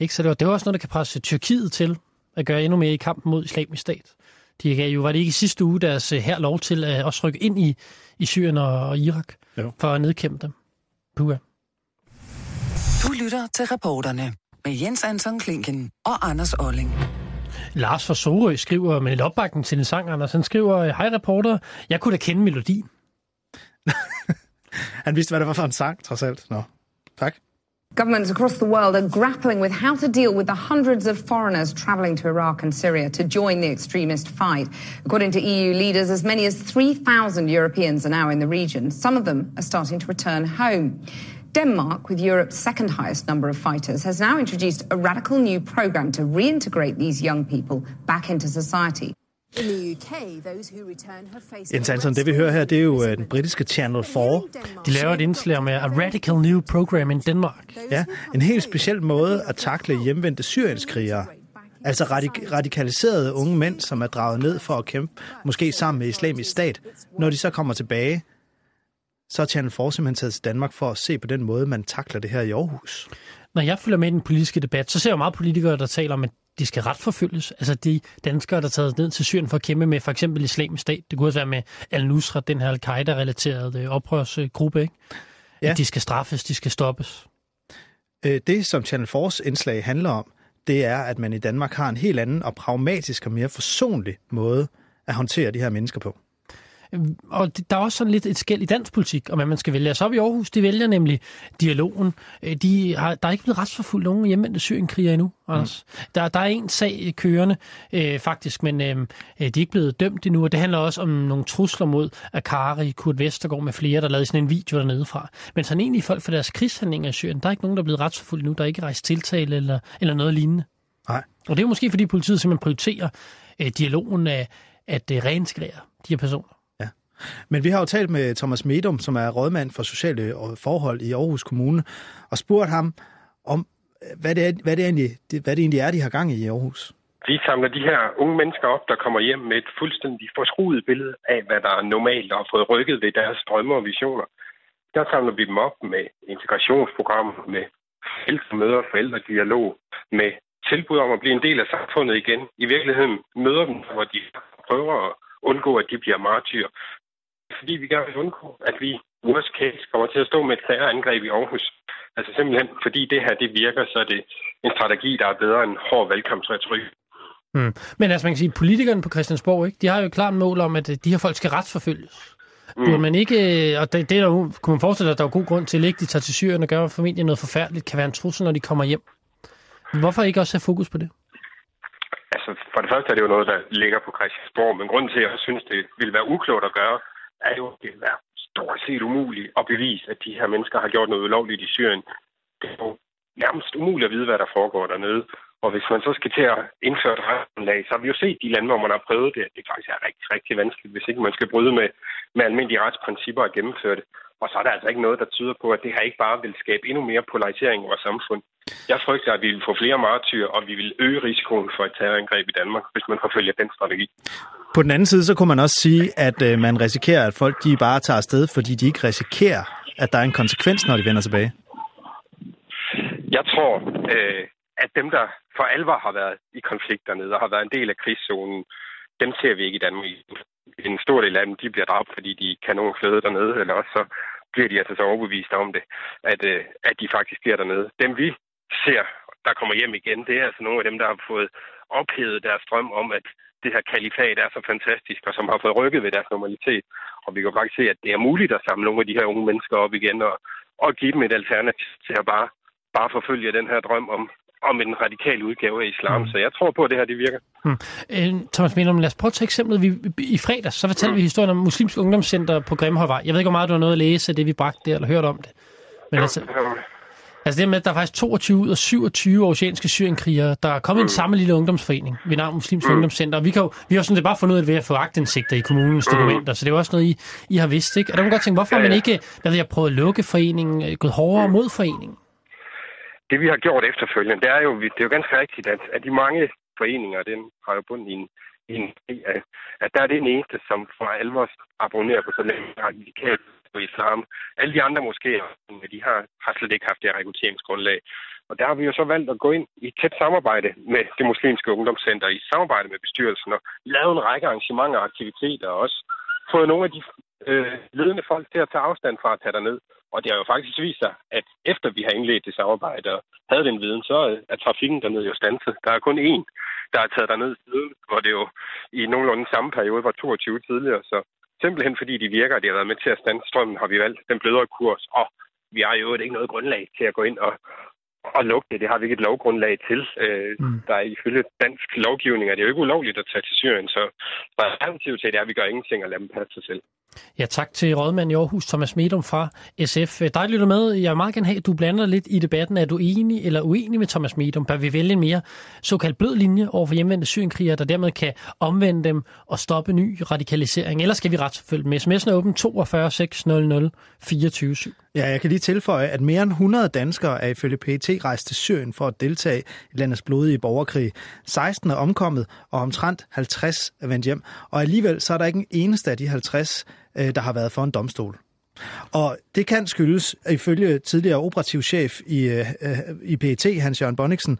Ikke så det var, det var også noget, der kan presse Tyrkiet til at gøre endnu mere i kampen mod islamisk stat. De gav jo, var det ikke i sidste uge, deres her lov til at også rykke ind i, i Syrien og Irak jo. for at nedkæmpe dem. Puha. Du lytter til reporterne med Jens Anton Klinken og Anders Olling. Lars fra Sorø skriver med en opbakning til en sang, Anders. Han skriver, hej reporter, jeg kunne da kende melodien. Han vidste, hvad det var for en sang, trods alt. Nå, tak. Governments across the world are grappling with how to deal with the hundreds of foreigners traveling to Iraq and Syria to join the extremist fight. According to EU leaders, as many as 3,000 Europeans are now in the region. Some of them are starting to return home. Denmark, with Europe's second highest number of fighters, has now introduced a radical new program to reintegrate these young people back into society. Jens Hansen, det vi hører her, det er jo øh, den britiske Channel 4. De laver et indslag med A Radical New Program in Denmark. Ja, en helt speciel måde at takle hjemvendte syrienskrigere. Altså radik- radikaliserede unge mænd, som er draget ned for at kæmpe, måske sammen med islamisk stat. Når de så kommer tilbage, så er Channel 4 simpelthen taget til Danmark for at se på den måde, man takler det her i Aarhus. Når jeg følger med i den politiske debat, så ser jeg meget politikere, der taler om, at de skal retsforfølges. Altså de danskere, der er taget ned til Syrien for at kæmpe med for eksempel islamisk stat. Det kunne også være med al-Nusra, den her al-Qaida-relaterede øh, oprørsgruppe. Ikke? Ja. At de skal straffes, de skal stoppes. Øh, Det, som Channel Force indslag handler om, det er, at man i Danmark har en helt anden og pragmatisk og mere forsonlig måde at håndtere de her mennesker på. Og der er også sådan lidt et skæld i dansk politik, om hvad man skal vælge. Så op i Aarhus, de vælger nemlig dialogen. Øh, De har, der er ikke blevet retsforfulgt nogen hjemvendte syrienkrigere endnu, Anders. Der, der er en sag kørende, øh, faktisk, men øh, de er ikke blevet dømt endnu, og det handler også om nogle trusler mod Akari, Kurt Vestergaard med flere, der lavede sådan en video dernede fra. Men sådan egentlig folk for deres krigshandlinger i Syrien, der er ikke nogen, der er blevet retsforfulgt endnu. Der er ikke rejst tiltale eller, eller noget lignende. Nej. Og det er jo måske, fordi politiet simpelthen prioriterer øh, dialogen af at øh, reintegrere de her personer. Men vi har jo talt med Thomas Medum, som er rådmand for sociale øh, forhold i Aarhus Kommune, og spurgt ham om, øh, hvad det, er, hvad, det egentlig, hvad det egentlig er, de har gang i i Aarhus. Vi samler de her unge mennesker op, der kommer hjem med et fuldstændig forskruet billede af, hvad der er normalt og har fået rykket ved deres drømme og visioner. Der samler vi dem op med integrationsprogrammer, med forældremøder, forældredialog, med tilbud om at blive en del af samfundet igen. I virkeligheden møder dem, hvor de prøver at undgå, at de bliver martyr. Fordi vi gerne vil undgå, at vi worst case kommer til at stå med et terrorangreb i Aarhus. Altså simpelthen, fordi det her det virker, så er det en strategi, der er bedre end hård valgkampsretorik. Mm. Men altså man kan sige, politikerne på Christiansborg, ikke, de har jo et klart mål om, at øh, de her folk skal retsforfølges. Mm. Burde man ikke, øh, og det, det er der kunne man forestille sig, at der er god grund til, at de tager til Syrien og gør formentlig noget forfærdeligt, kan være en trussel, når de kommer hjem. Hvorfor ikke også have fokus på det? Altså, for det første er det jo noget, der ligger på Christiansborg, men grunden til, at jeg synes, det ville være uklogt at gøre, er jo, at det vil være stort set umuligt at bevise, at de her mennesker har gjort noget ulovligt i Syrien. Det er jo nærmest umuligt at vide, hvad der foregår dernede. Og hvis man så skal til at indføre et retsgrundlag, så har vi jo set de lande, hvor man har prøvet det, at det faktisk er rigtig, rigtig vanskeligt, hvis ikke man skal bryde med, med almindelige retsprincipper og gennemføre det. Og så er der altså ikke noget, der tyder på, at det her ikke bare vil skabe endnu mere polarisering i vores samfund. Jeg frygter, at vi vil få flere martyrer, og vi vil øge risikoen for et terrorangreb i Danmark, hvis man forfølger den strategi. På den anden side, så kunne man også sige, at øh, man risikerer, at folk de bare tager afsted, fordi de ikke risikerer, at der er en konsekvens, når de vender tilbage. Jeg tror, øh, at dem, der for alvor har været i konflikt dernede og har været en del af krigszonen, dem ser vi ikke i Danmark. En stor del af dem, de bliver dræbt, fordi de kan nogen føde dernede, eller også så bliver de altså så overbevist om det, at, øh, at de faktisk bliver dernede. Dem vi ser, der kommer hjem igen, det er altså nogle af dem, der har fået ophedet deres drøm om, at det her kalifat er så fantastisk, og som har fået rykket ved deres normalitet. Og vi kan faktisk se, at det er muligt at samle nogle af de her unge mennesker op igen, og, og give dem et alternativ til at bare, bare forfølge den her drøm om, om en radikal udgave af islam. Mm. Så jeg tror på, at det her det virker. Hmm. Øh, Thomas Melum, lad os prøve at tage eksemplet. Vi, i fredags, så fortalte mm. vi historien om Muslimsk Ungdomscenter på Grimhøjvej. Jeg ved ikke, hvor meget du har noget at læse af det, vi bragte der, eller hørt om det. Men altså, altså det med, at der er faktisk 22 ud af 27 oceanske syrienkrigere, der er kommet mm. i en samme lille ungdomsforening ved navn Muslimsk mm. Ungdomscenter. Og vi, kan jo, vi har jo sådan set bare fundet ud af ved at få agtindsigter i kommunens mm. dokumenter, så det er jo også noget, I, I har vidst, ikke? Og der kan godt tænke, hvorfor har man ikke, hvad ved jeg, prøvet at lukke foreningen, øh, gået hårdere mod foreningen? Det vi har gjort efterfølgende, det er jo, det er jo ganske rigtigt, at, at de mange foreninger, den har jo bundet i en, i en at, der er det eneste, som for alvor abonnerer på sådan en radikal på islam. Alle de andre moskéer, øh, de har, har slet ikke haft det her rekrutteringsgrundlag. Og der har vi jo så valgt at gå ind i tæt samarbejde med det muslimske ungdomscenter, i samarbejde med bestyrelsen, og lave en række arrangementer og aktiviteter, og også fået nogle af de øh, ledende folk til at tage afstand fra at tage derned. Og det har jo faktisk vist sig, at efter vi har indledt det samarbejde og havde den viden, så øh, er trafikken dernede jo stanset. Der er kun én, der er taget derned siden, hvor det jo i nogenlunde samme periode var 22 tidligere. Så simpelthen fordi de virker, og de har været med til at stanse strømmen, har vi valgt den blødere kurs. Og vi har jo ikke noget grundlag til at gå ind og, og lukke det. Det har vi ikke et lovgrundlag til. Øh, mm. Der er ifølge dansk lovgivning, er det jo ikke ulovligt at tage til Syrien. Så alternativet til det er, at vi gør ingenting og lader dem passe sig selv. Ja, tak til rådmand i Aarhus, Thomas Medum fra SF. Øh, dig lytter med. Jeg vil meget gerne have, at du blander lidt i debatten. Er du enig eller uenig med Thomas Medum? Bør vi vælge en mere såkaldt blød linje over for hjemvendte syrienkrigere, der dermed kan omvende dem og stoppe ny radikalisering? Eller skal vi retsforfølge med? SMS'en er åben 42 600 24 7. Ja, jeg kan lige tilføje, at mere end 100 danskere er ifølge PET rejst til Syrien for at deltage i landets blodige borgerkrig. 16 er omkommet, og omtrent 50 er vendt hjem. Og alligevel så er der ikke en eneste af de 50, øh, der har været for en domstol. Og det kan skyldes, ifølge tidligere operativ chef i, øh, i PET, Hans-Jørgen Bonniksen,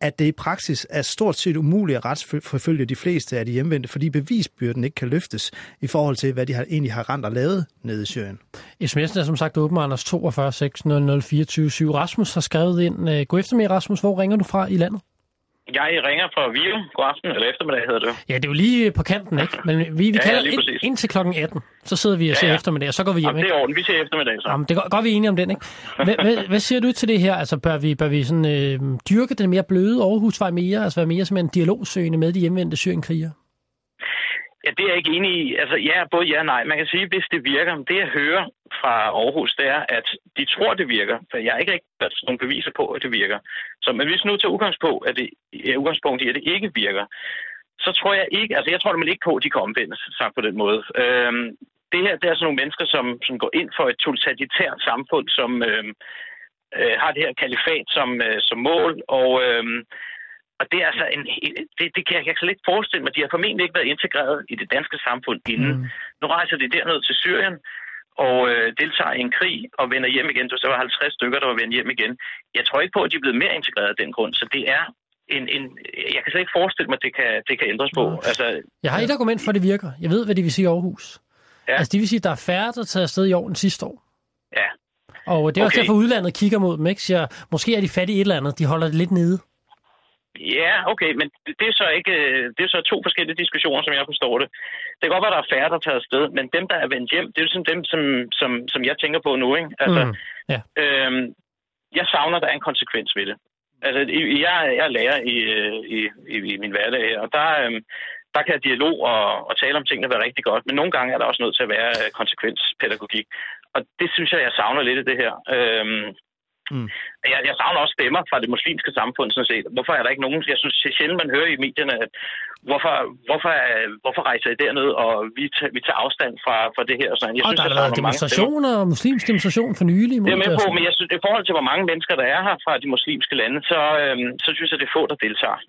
at det i praksis er stort set umuligt at retsforfølge de fleste af de hjemvendte, fordi bevisbyrden ikke kan løftes i forhold til, hvad de har, egentlig har rent og lavet nede i Syrien. SMS'en er som sagt åben, Anders 42 600 24 7. Rasmus har skrevet ind. Øh, god eftermiddag, Rasmus. Hvor ringer du fra i landet? Jeg ringer fra Vive. God aften, eller eftermiddag hedder det. Ja, det er jo lige på kanten, ikke? Men vi, vi Ja, ja, kalder lige ind, ind til klokken 18. Så sidder vi og Ja, ser ja. eftermiddag, og så går vi hjem, Jamen, det ikke? er orden. Vi ser eftermiddag så. Jamen, det godt, godt, vi enige om den, ikke? Hvad, hvad, hvad siger du til det her? Altså, bør vi, bør vi sådan, øh, dyrke den mere bløde Aarhusvej mere? Altså være mere som en dialogsøgende med de hjemvendte syrienkrigere? Ja, det er jeg ikke enig i. Altså, ja, både ja og nej. Man kan sige, hvis det virker. Det, jeg hører fra Aarhus, det er, at de tror, det virker. For jeg har ikke rigtig nogen beviser på, at det virker. Så men hvis nu tager udgangspunkt, at det, ja, udgangspunkt i, at det ikke virker, så tror jeg ikke, altså jeg tror nemlig ikke på, at de kan omvendes, sagt på den måde. Øhm, det her, det er sådan nogle mennesker, som, som går ind for et totalitært samfund, som øhm, øh, har det her kalifat som, øh, som mål, og, øhm, og det er altså en, det, det kan jeg, jeg kan slet ikke forestille mig. De har formentlig ikke været integreret i det danske samfund inden. Mm. Nu rejser de derned til Syrien og øh, deltager i en krig og vender hjem igen. Så der var 50 stykker, der var vendt hjem igen. Jeg tror ikke på, at de er blevet mere integreret af den grund. Så det er en, en, jeg kan slet ikke forestille mig, at det kan, det kan ændres på. Altså, Jeg har et argument for, at det virker. Jeg ved, hvad det vil sige i Aarhus. Ja. Altså, det vil sige, at der er færre, der tager afsted i år end sidste år. Ja. Og det er også Okay. derfor, udlandet kigger mod dem, ikke? Siger, måske er de fattige i et eller andet. De holder det lidt nede. Ja, okay, men det er så ikke øh, det er så to forskellige diskussioner, som jeg forstår det. Det kan godt være, at der er færre, der tager afsted, men dem, der er vendt hjem, det er jo sådan dem, som, som, som jeg tænker på nu, ikke? Altså, Mm. Ja. øhm, jeg savner, at der er en konsekvens ved det. Altså, jeg, jeg er lærer i, øh, i, i, i min hverdag og der, øhm, der kan dialog og, og tale om tingene være rigtig godt, men nogle gange er der også nødt til at være øh, konsekvenspædagogik. Og det synes jeg, jeg savner lidt i det her. Øhm, Mm. jeg, jeg savner også stemmer fra det muslimske samfund, sådan set. Hvorfor er der ikke nogen... Jeg synes sjældent, man hører i medierne, at hvorfor, hvorfor, hvorfor rejser I derned, og vi, tager, vi tager afstand fra, fra det her og sådan. Jeg og synes, der har været demonstrationer, og muslimsk demonstration for nylig. Det er med på, men jeg synes, i forhold til, hvor mange mennesker, der er her fra de muslimske lande, så, øhm, så synes jeg, det er få, der deltager.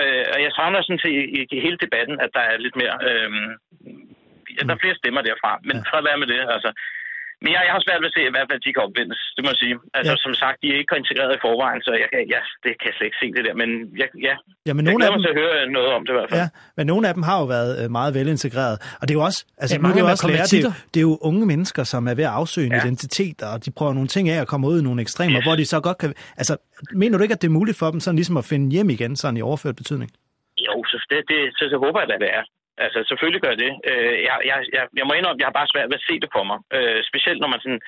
Øh, og jeg savner sådan set i, i hele debatten, at der er lidt mere... Øhm, der er flere stemmer derfra, men ja. fred være med det, altså. Men jeg, jeg har svært ved at se, hvad, hvad de kan opvendes, det må jeg sige. Altså, ja. som sagt, de er ikke integreret i forvejen, så jeg, kan- ja, det kan jeg slet ikke se det der. Men jeg, ja, Ja, men jeg nogle af dem- til at høre noget om det i hvert fald. Ja, men nogle af dem har jo været øh, meget velintegreret. Og det er jo også, altså Ja, nu er mange det jo er også lærer, det, det er jo unge mennesker, som er ved at afsøge en Ja. identitet, og de prøver nogle ting af at komme ud i nogle ekstremer, yes. hvor de så godt kan... Altså, mener du ikke, at det er muligt for dem sådan ligesom at finde hjem igen, sådan i overført betydning? Jo, så det, det, så, så håber jeg, at det er. Altså, selvfølgelig gør jeg det. Øh, jeg, jeg, jeg, jeg må indrømme, at jeg har bare svært ved at se det for mig. Øh, specielt når man sådan,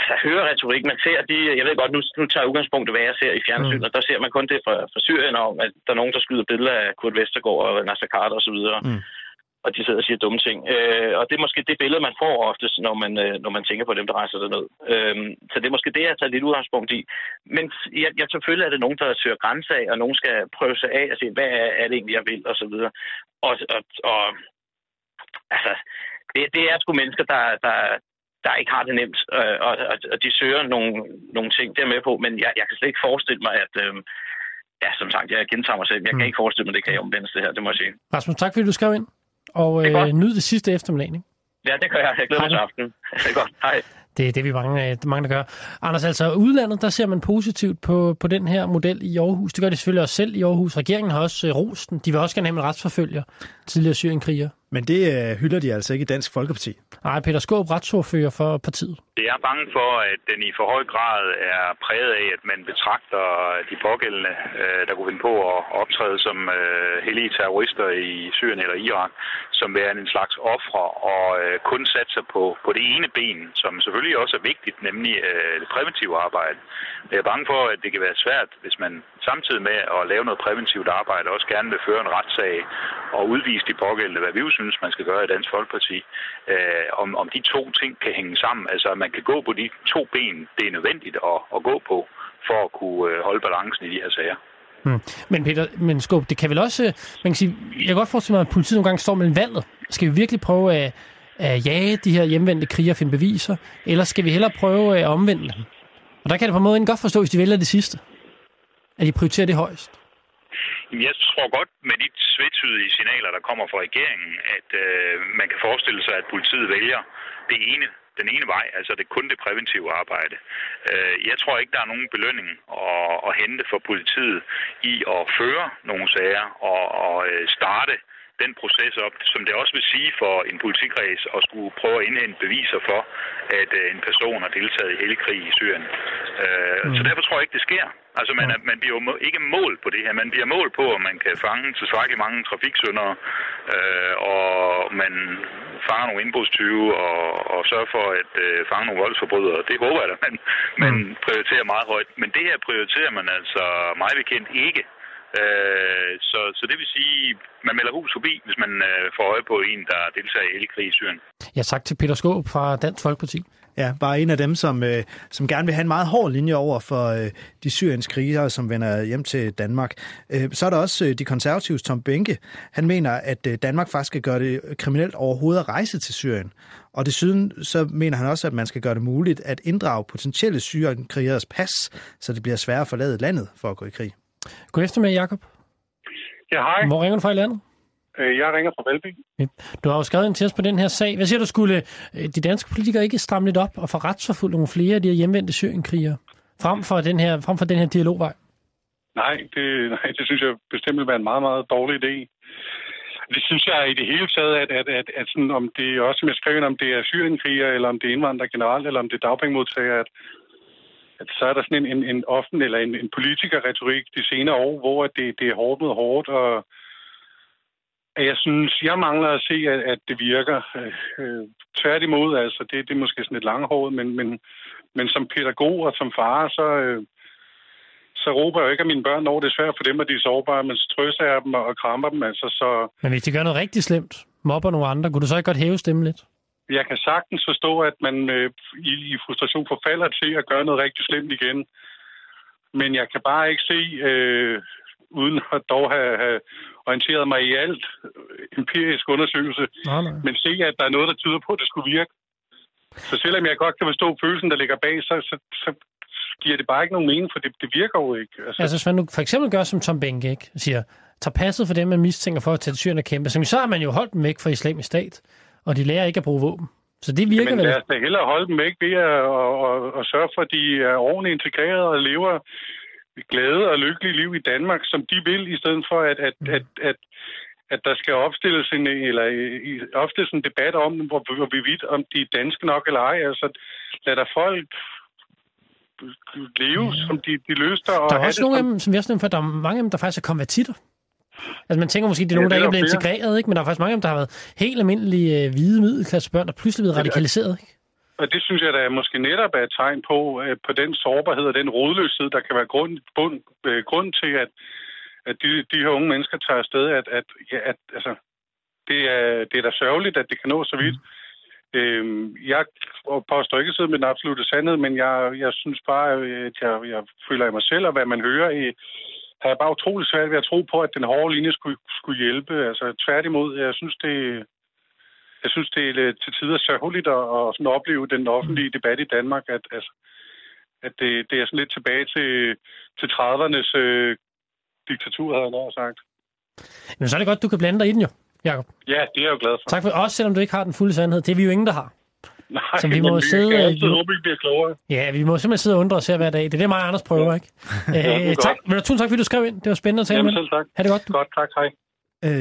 altså, hører retorik. Man ser de, jeg ved godt, nu, nu tager jeg udgangspunkt i, hvad jeg ser i fjernsynet, mm. og der ser man kun det fra, fra Syrien om, at der er nogen, der skyder billeder af Kurt Vestergaard og Nasser Carter osv., Mm. Og de sidder og siger dumme ting. Øh, og det er måske det billede, man får oftest, når man, øh, når man tænker på dem, der rejser derned. Øh, så det er måske det, jeg tager lidt udgangspunkt i. Men jeg, jeg, selvfølgelig er det nogen, der søger grænse af, og nogen skal prøve sig af og se, hvad er, er det egentlig, jeg vil, og så videre. Og, og, og altså, det, det er sgu mennesker, der, der, der ikke har det nemt, øh, og, og, og de søger nogle, nogle ting, er jeg med på, men jeg, jeg kan slet ikke forestille mig, at... Øh, ja, som sagt, jeg gentager mig selv. Jeg kan Mm. ikke forestille mig, det kan omvendes det her, det må jeg sige. Rasmus, tak fordi du skrev ind. Og Det øh, nyd det sidste eftermiddag. Ikke? Ja, det gør jeg. Jeg glæder mig til aften. Det er godt. Hej. Det er det, vi mange, øh, mange der gør. Anders, altså udlandet, der ser man positivt på, på den her model i Aarhus. Det gør de selvfølgelig også selv i Aarhus. Regeringen har også øh, rost den. De vil også gerne have en retsforfølger tidligere syrienkriger. Men det øh, hylder de altså ikke i Dansk Folkeparti. Nej, Peter Skåb, retsordfører for partiet. Jeg er bange for, at den i for høj grad er præget af, at man betragter de pågældende, øh, der kunne finde på at optræde som øh, hellige terrorister i Syrien eller Irak, som værende en slags ofre og øh, kun satser på, på det ene ben, som selvfølgelig også er vigtigt, nemlig øh, det præventive arbejde. Jeg er bange for, at det kan være svært, hvis man samtidig med at lave noget præventivt arbejde, også gerne vil føre en retssag og udvise de pågældende, hvad vi jo synes, man skal gøre i Dansk Folkeparti, øh, om, om de to ting kan hænge sammen. Altså, at man kan gå på de to ben, det er nødvendigt at, at gå på, for at kunne øh, holde balancen i de her sager. Hmm. Men Peter, men Skåb, det kan vel også, øh, man kan sige, jeg kan godt forestille mig, at politiet nogle gange står mellem valget. Skal vi virkelig prøve at, at jage de her hjemvendte kriger og finde beviser, eller skal vi hellere prøve øh, at omvende dem? Og der kan det på en måde godt forstå, hvis de vælger det sidste. At de prioriterer det højst. Jeg tror godt med de tvetydige signaler, der kommer fra regeringen, at øh, man kan forestille sig, at politiet vælger det ene den ene vej, altså det er kun det præventive arbejde. Øh, jeg tror ikke, der er nogen belønning at, at hente for politiet i at føre nogle sager og, og øh, starte den proces op, som det også vil sige for en politikreds at skulle prøve at indhente beviser for, at øh, en person har deltaget i helkrig i Syrien. Øh, mm. Så derfor tror jeg ikke, det sker. Altså, man, er, man bliver jo ikke mål på det her. Man bliver mål på, at man kan fange tilstrækkeligt mange trafiksyndere, øh, og man fanger nogle indbrudstyve og, og sørger for at øh, fange nogle voldsforbrydere. Det håber jeg da, man, man prioriterer meget højt. Men det her prioriterer man altså meget bekendt ikke. Øh, så, så det vil sige, man melder hus forbi, hvis man øh, får øje på en, der deltager i helkrig i Syrien. Ja, tak til Peter Skåb fra Dansk Folkeparti. Ja, bare en af dem, som, øh, som gerne vil have en meget hård linje over for øh, de syriens krigere, som vender hjem til Danmark. Øh, så er der også øh, de konservatives Tom Benke. Han mener, at øh, Danmark faktisk skal gøre det kriminelt overhovedet at rejse til Syrien. Og desuden så mener han også, at man skal gøre det muligt at inddrage potentielle syrienkrigers pas, så det bliver sværere at forlade landet for at gå i krig. God eftermiddag, Jacob. Ja, hej. Hvor ringer du fra i landet? Øh, Jeg ringer fra Valby. Du har jo skrevet en til os på den her sag. Hvad siger du, skulle øh, de danske politikere ikke stramme lidt op og få retsforfulgt nogle flere af de her hjemvendte syrienkrigere, frem for den her, frem for den her dialogvej? Nej, det, nej, det synes jeg bestemt vil være en meget, meget dårlig idé. Det synes jeg i det hele taget, at, at, at, at sådan, om det også, som jeg skrev, om det er syrienkriger, eller om det er indvandrere generelt, eller om det er dagpengemodtagere, at så er der sådan en, en, en offentlig eller en, en politikerretorik de senere år, hvor at det, det er hårdt mod hårdt, og jeg synes, jeg mangler at se, at, at det virker. Øh, tværtimod, altså, det, det er måske sådan lidt langhåret, men, men, men som pædagog og som far, så, øh, så råber jeg jo ikke at mine børn, når det er svært for dem, at de er sårbare, men så trøster jeg dem og, og krammer dem. Altså, så Men hvis de gør noget rigtig slemt, mobber nogle andre, kunne du så ikke godt hæve stemmen lidt? Jeg kan sagtens forstå, at man øh, i, i frustration forfalder til at gøre noget rigtig slemt igen. Men jeg kan bare ikke se, øh, uden at dog have, have orienteret mig i alt øh, empirisk undersøgelse, Nej, nej. men se, at der er noget, der tyder på, at det skulle virke. Så selvom jeg godt kan forstå følelsen, der ligger bag, så, så, så giver det bare ikke nogen mening, for det, det virker jo ikke. Altså, altså hvis man nu for eksempel gør som Tom Benke, ikke? siger, tager passet for dem, man mistænker for at tage til Syrien og kæmpe, så så har man jo holdt dem væk fra islamisk stat, og de lærer ikke at bruge våben. Så det virker Men vel? lad os da hellere holde dem væk ved at, at, at, at sørge for, at de er ordentligt integreret og lever glade og lykkelige liv i Danmark, som de vil, i stedet for, at, at, at, at, at der skal opstilles en, eller i- opstilles en debat om, hvor, hvor vi vidt, om de er danske nok eller ej. Altså, lad der folk leve, som de, de lyster. Og Der er også nogle af dem, som vi også nævnte, for der er mange af dem, der faktisk er konvertitter. Altså man tænker måske, det er Ja, nogen, der det ikke er blevet der flere. integreret, ikke? men der er faktisk mange af dem, der har været helt almindelige øh, hvide middelklassebørn, der pludselig er blevet Ja, er- radikaliseret. Ikke? Og det synes jeg, der er måske netop er et tegn på, øh, på den sårbarhed og den rodløshed, der kan være grund, bund, øh, grund til, at, at de, de her unge mennesker tager afsted, at, at, ja, at altså, det, er, det er da sørgeligt, at det kan nå så vidt. Øhm, jeg påstår ikke sidde med den absolute sandhed, men jeg, jeg synes bare, at jeg, jeg føler i mig selv, og hvad man hører, i, har jeg bare utrolig svært ved at tro på, at den hårde linje skulle, skulle hjælpe. Altså tværtimod, jeg synes, det, jeg synes, det er til tider sørgeligt at, at sådan opleve den offentlige debat i Danmark, at, altså, at det, det er sådan lidt tilbage til, til 30'ernes øh, diktatur, havde jeg sagt. Men så er det godt, du kan blande dig i den jo, Jacob. Ja, det er jeg jo glad for. Tak for også, selvom du ikke har den fulde sandhed. Det er vi jo ingen, der har. Nej, Så vi må men sidde- kan altid vi- håbe, vi bliver klogere. Ja, vi må simpelthen sidde og undre os her hver dag. Det er det, mig og Anders prøver, ikke? Ja, Øh, godt. tak. Du, tusind tak, fordi du skrev ind. Det var spændende at tale Jamen med selv tak. Ha' det godt. Du. Godt, tak. Hej.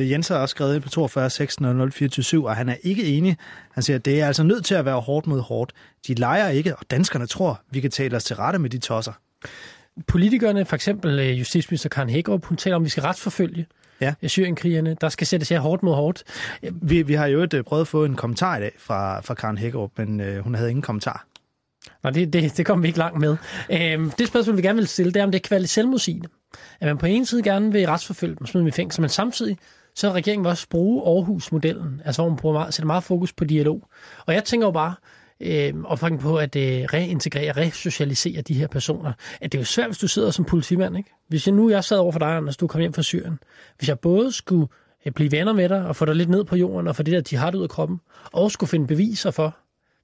Øh, Jens har også skrevet ind på 42 600 427, og han er ikke enig. Han siger, at det er altså nødt til at være hårdt mod hårdt. De leger ikke, og danskerne tror, vi kan tale os til rette med de tosser. Politikerne, for eksempel øh, justitsminister Karen Hækkerup, hun taler om, at vi skal retsforfølge ja. syrienkrigerne. Der skal sættes her hårdt mod hårdt. Vi, vi har jo et, prøvet at få en kommentar i dag fra, fra Karen Hækkerup, men øh, hun havde ingen kommentar. Nej, det, det, det kommer vi ikke langt med. Øhm, det spørgsmål, vi gerne vil stille, det er, om det er selvmodsigende. At man på en side gerne vil retsforfølge dem, smide dem i fængsel, men samtidig så regeringen vil også bruge Aarhus-modellen, altså hvor man bruger meget, sætter meget fokus på dialog. Og jeg tænker jo bare, øh, opfangen på at øh, reintegrere, resocialisere de her personer. At det er jo svært, hvis du sidder som politimand. Ikke? Hvis jeg nu jeg sad over for dig, Anders, du kom hjem fra Syrien. Hvis jeg både skulle øh, blive venner med dig og få dig lidt ned på jorden og få det der jihad ud af kroppen, og skulle finde beviser for,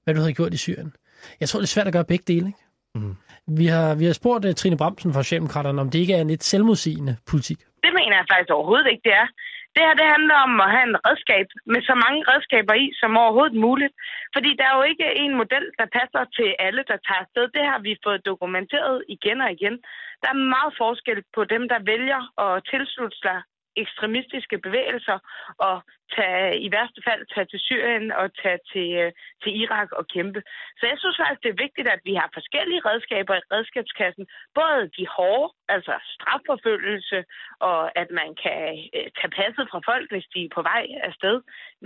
hvad du havde gjort i Syrien. Jeg tror, det er svært at gøre begge dele. Ikke? Mm. Vi har, vi har spurgt uh, Trine Bramsen fra Socialdemokraterne, om det ikke er en lidt selvmodsigende politik. Det mener jeg faktisk overhovedet ikke, det er. Det her, det handler om at have en redskab med så mange redskaber i som overhovedet muligt. Fordi der er jo ikke en model, der passer til alle, der tager afsted. Det har vi fået dokumenteret igen og igen. Der er meget forskel på dem, der vælger at tilslutte sig ekstremistiske bevægelser og tage, i værste fald tage til Syrien og tage til, øh, til Irak og kæmpe. Så jeg synes faktisk, det er vigtigt, at vi har forskellige redskaber i redskabskassen. Både de hårde, altså strafforfølgelse, og at man kan øh, tage passet fra folk, hvis de er på vej afsted.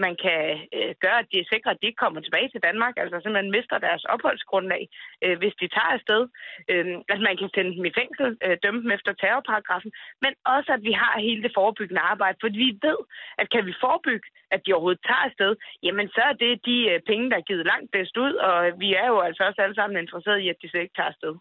Man kan øh, gøre, at de er sikre, at de ikke kommer tilbage til Danmark, altså simpelthen mister deres opholdsgrundlag, øh, hvis de tager afsted. Øh, at man kan sende dem i fængsel, øh, dømme dem efter terrorparagrafen, men også, at vi har hele det forebyggende arbejde, for vi ved, at kan vi forebygge forebygge, at de overhovedet tager afsted, jamen så er det de øh, penge, der er givet langt bedst ud, og vi er jo altså også alle sammen interesserede i, at de slet ikke tager afsted.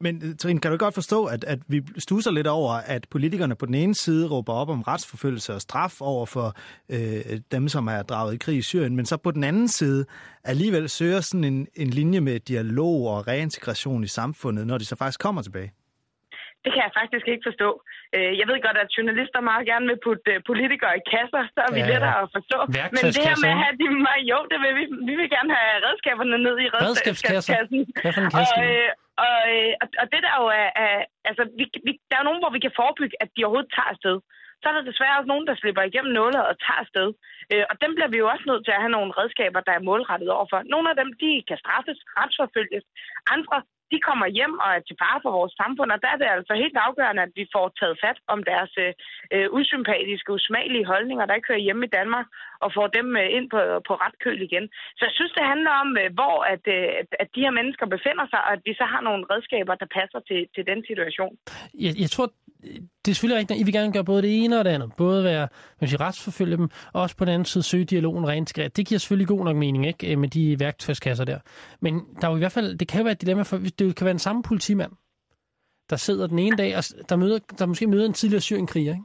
Men øh, Trine, kan du godt forstå, at, at vi stuser lidt over, at politikerne på den ene side råber op om retsforfølgelse og straf over for øh, dem, som er draget i krig i Syrien, men så på den anden side alligevel søger sådan en, en linje med dialog og reintegration i samfundet, når de så faktisk kommer tilbage? Det kan jeg faktisk ikke forstå. Øh, jeg ved godt, at journalister meget gerne vil putte øh, politikere i kasser, så er vi ja, lettere at forstå. Men det her med at have de jo, det vil vi. Vi vil gerne have redskaberne ned i redskabskassen. Og, øh, og, og, og det der jo er, er altså, vi, vi, der er nogen, hvor vi kan forebygge, at de overhovedet tager afsted. Så er der desværre også nogen, der slipper igennem nålet og tager afsted. Og dem bliver vi jo også nødt til at have nogle redskaber, der er målrettet overfor. Nogle af dem, de kan straffes, retsforfølges. Andre, de kommer hjem og er til fare for vores samfund, og der er det altså helt afgørende, at vi får taget fat om deres øh, øh usympatiske, usmagelige holdninger, der ikke hører hjemme i Danmark, og får dem øh, ind på, på ret køl igen. Så jeg synes, det handler om, øh, hvor øh, at, at de her mennesker befinder sig, og at vi så har nogle redskaber, der passer til, til den situation. Jeg, jeg tror, det er selvfølgelig rigtigt, at I vil gerne gøre både det ene og det andet. Både være, man siger, retsforfølge dem, og også på den anden side søge dialogen rent Det giver selvfølgelig god nok mening, ikke? Med de værktøjskasser der. Men der er jo i hvert fald, det kan jo være et dilemma, for det kan være en samme politimand, der sidder den ene dag, og der, møder, der måske møder en tidligere syrienkriger, ikke?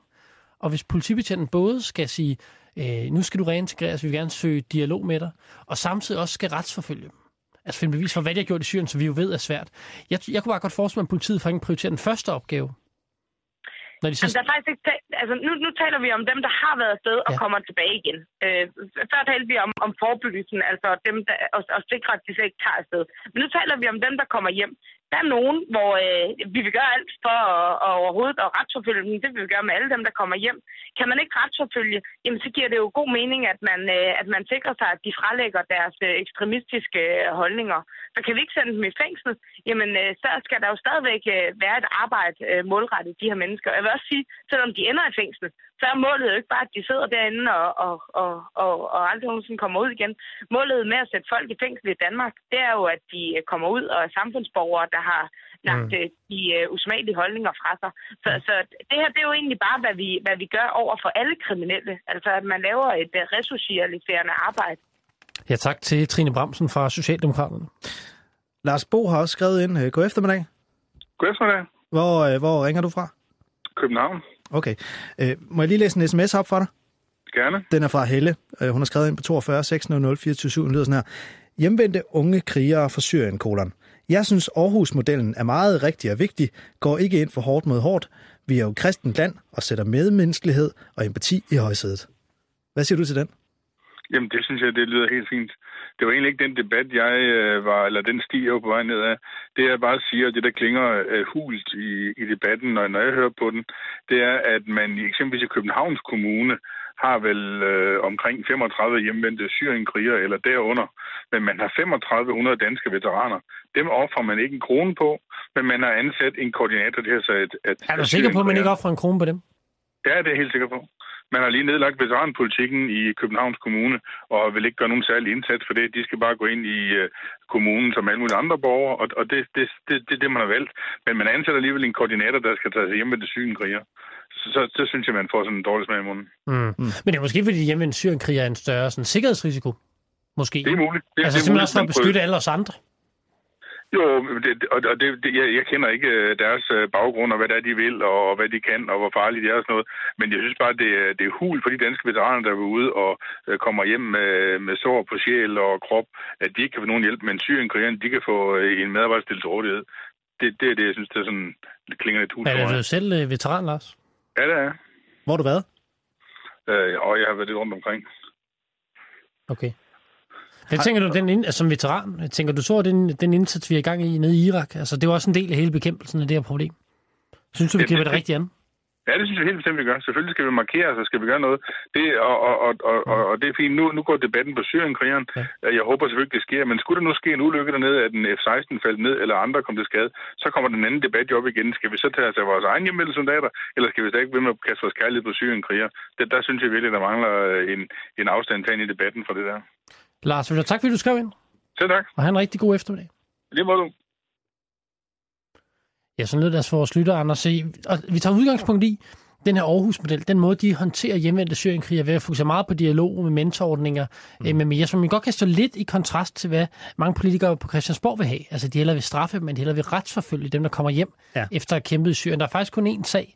Og hvis politibetjenten både skal sige, øh, nu skal du reintegreres, vi vil gerne søge dialog med dig, og samtidig også skal retsforfølge dem. Altså finde bevis for, hvad de har gjort i Syrien, så vi jo ved er svært. Jeg, jeg kunne bare godt forestille mig, at politiet faktisk prioriterer den første opgave, når de så... altså, der er faktisk ikke, altså, nu, nu taler vi om dem, der har været afsted og ja. kommer tilbage igen. Øh, før talte vi om, om forebyggelsen, altså dem, der, og, og sikre, at de slet ikke tager afsted. Men nu taler vi om dem, der kommer hjem. Der er nogen, hvor øh, vi vil gøre alt for at, at overhovedet at retsforfølge dem. Det vil vi gøre med alle dem, der kommer hjem. Kan man ikke retsforfølge, jamen, så giver det jo god mening, at man, øh, at man sikrer sig, at de frelægger deres øh, ekstremistiske øh, holdninger. Så kan vi ikke sende dem i fængsel, jamen øh, så skal der jo stadigvæk øh, være et arbejde øh, målrettet de her mennesker. Jeg vil også sige, selvom de ender i fængsel, så er målet jo ikke bare, at de sidder derinde og, og, og, og, og aldrig nogensinde kommer ud igen. Målet med at sætte folk i fængsel i Danmark, det er jo, at de kommer ud og er samfundsborgere, der har lagt mm. de uh, usmagelige holdninger fra sig. Så, mm. så det her det er jo egentlig bare, hvad vi, hvad vi gør over for alle kriminelle. Altså at man laver et uh, resocialiserende arbejde. Ja, tak til Trine Bramsen fra Socialdemokraterne. Lars Bo har også skrevet ind. Øh, god eftermiddag. God eftermiddag. Hvor, hvor ringer du fra? København. Okay. Øh, må jeg lige læse en sms op for dig? Gerne. Den er fra Helle. Øh, hun har skrevet ind på 42 600 24 Den lyder sådan her. Hjemvendte unge krigere fra Syrien, kolon. Jeg synes, Aarhus-modellen er meget rigtig og vigtig, går ikke ind for hårdt mod hårdt. Vi er jo kristent land og sætter medmenneskelighed og empati i højsædet. Hvad siger du til den? Jamen, det synes jeg, det lyder helt fint. Det var egentlig ikke den debat, jeg øh, var, eller den sti, jeg var på vej ned af. Det jeg bare siger, det der klinger øh, hult i, i debatten, når, når jeg hører på den, det er, at man eksempelvis i Københavns Kommune har vel øh, omkring 35 hjemvendte syrienkriger eller derunder, men man har 3500 danske veteraner. Dem offrer man ikke en krone på, men man har ansat en koordinator til at, at er du sikker på, at man ikke offrer en krone på dem? Ja, det er jeg helt sikker på. Man har lige nedlagt veteranpolitikken i Københavns Kommune, og vil ikke gøre nogen særlig indsats for det. De skal bare gå ind i uh, kommunen som alle mulige andre borgere, og, og det er det, det, det, det, man har valgt. Men man ansætter alligevel en koordinator, der skal tage sig hjem med det sygenkriger. Så, så, så synes jeg, man får sådan en dårlig smag i munden. Mm. Mm. Men det er måske, fordi hjemme en syrenkriger er en større sådan, sikkerhedsrisiko. Måske. Det er muligt. Det, altså det er simpelthen muligt, også for at beskytte alle os andre. Jo, det, og det, det, jeg, jeg kender ikke øh, deres øh, baggrund og hvad det er, de vil, og hvad de kan, og hvor farligt de er og sådan noget. Men jeg synes bare, det, det er hul for de danske veteraner, der er ude og øh, kommer hjem med, med sår på sjæl og krop, at de ikke kan få nogen hjælp, men syrienkrigerne, de kan få en medarbejder til rådighed. Det, det er det, jeg synes, det er sådan, det klinger lidt hul. Er du selv veteran, Lars? Ja, det er Hvor har du været? øh, og jeg har været lidt rundt omkring. Okay. Hvad tænker du den, ind- altså, som veteran? Tænker du så, den, den indsats, vi er i gang i nede i Irak, altså det var også en del af hele bekæmpelsen af det her problem? Synes du, vi griber det- rigtigt an? Ja, det synes jeg helt bestemt, vi gør. Selvfølgelig skal vi markere os, og skal vi gøre noget. Det, og, og, og, og, og, det er fint. Nu, nu går debatten på Syrien-krigeren. Ja. Jeg håber selvfølgelig, det sker. Men skulle der nu ske en ulykke dernede, at en F-16 faldt ned, eller andre kom til skade, så kommer den anden debat jo op igen. Skal vi så tage os af vores egen hjemmeldte soldater, eller skal vi stadig ved med at kaste vores kærlighed på Syrien-kriger? Det, der synes jeg virkelig, der mangler øh, en, en afstand i debatten for det der. Lars, du tak, fordi du skrev ind? Selv tak. Og have en rigtig god eftermiddag. Det må du. Ja, så nødt lad os få vores lytter, Anders, se. Og vi tager udgangspunkt i den her Aarhus-model, den måde, de håndterer hjemvendte syrienkrigere ved at fokusere meget på dialog med mentorordninger mm. med mere, som man godt kan stå lidt i kontrast til, hvad mange politikere på Christiansborg vil have. Altså, de hellere vil straffe, men de hellere vil retsforfølge dem, der kommer hjem Ja. efter at have kæmpet i Syrien. Der er faktisk kun én sag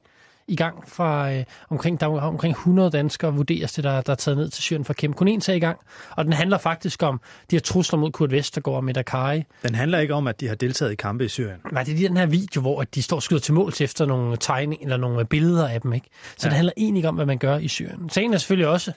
i gang fra øh, omkring, der er omkring 100 danskere, vurderes det, der, der er taget ned til Syrien for at kæmpe. Kun én sag i gang, og den handler faktisk om de her trusler mod Kurt Vestergaard og Mette Kari. Den handler ikke om, at de har deltaget i kampe i Syrien. Nej, det er lige den her video, hvor de står og skyder til måls efter nogle tegninger eller nogle billeder af dem. Ikke? Så ja. Det handler egentlig om, hvad man gør i Syrien. Sagen er selvfølgelig også,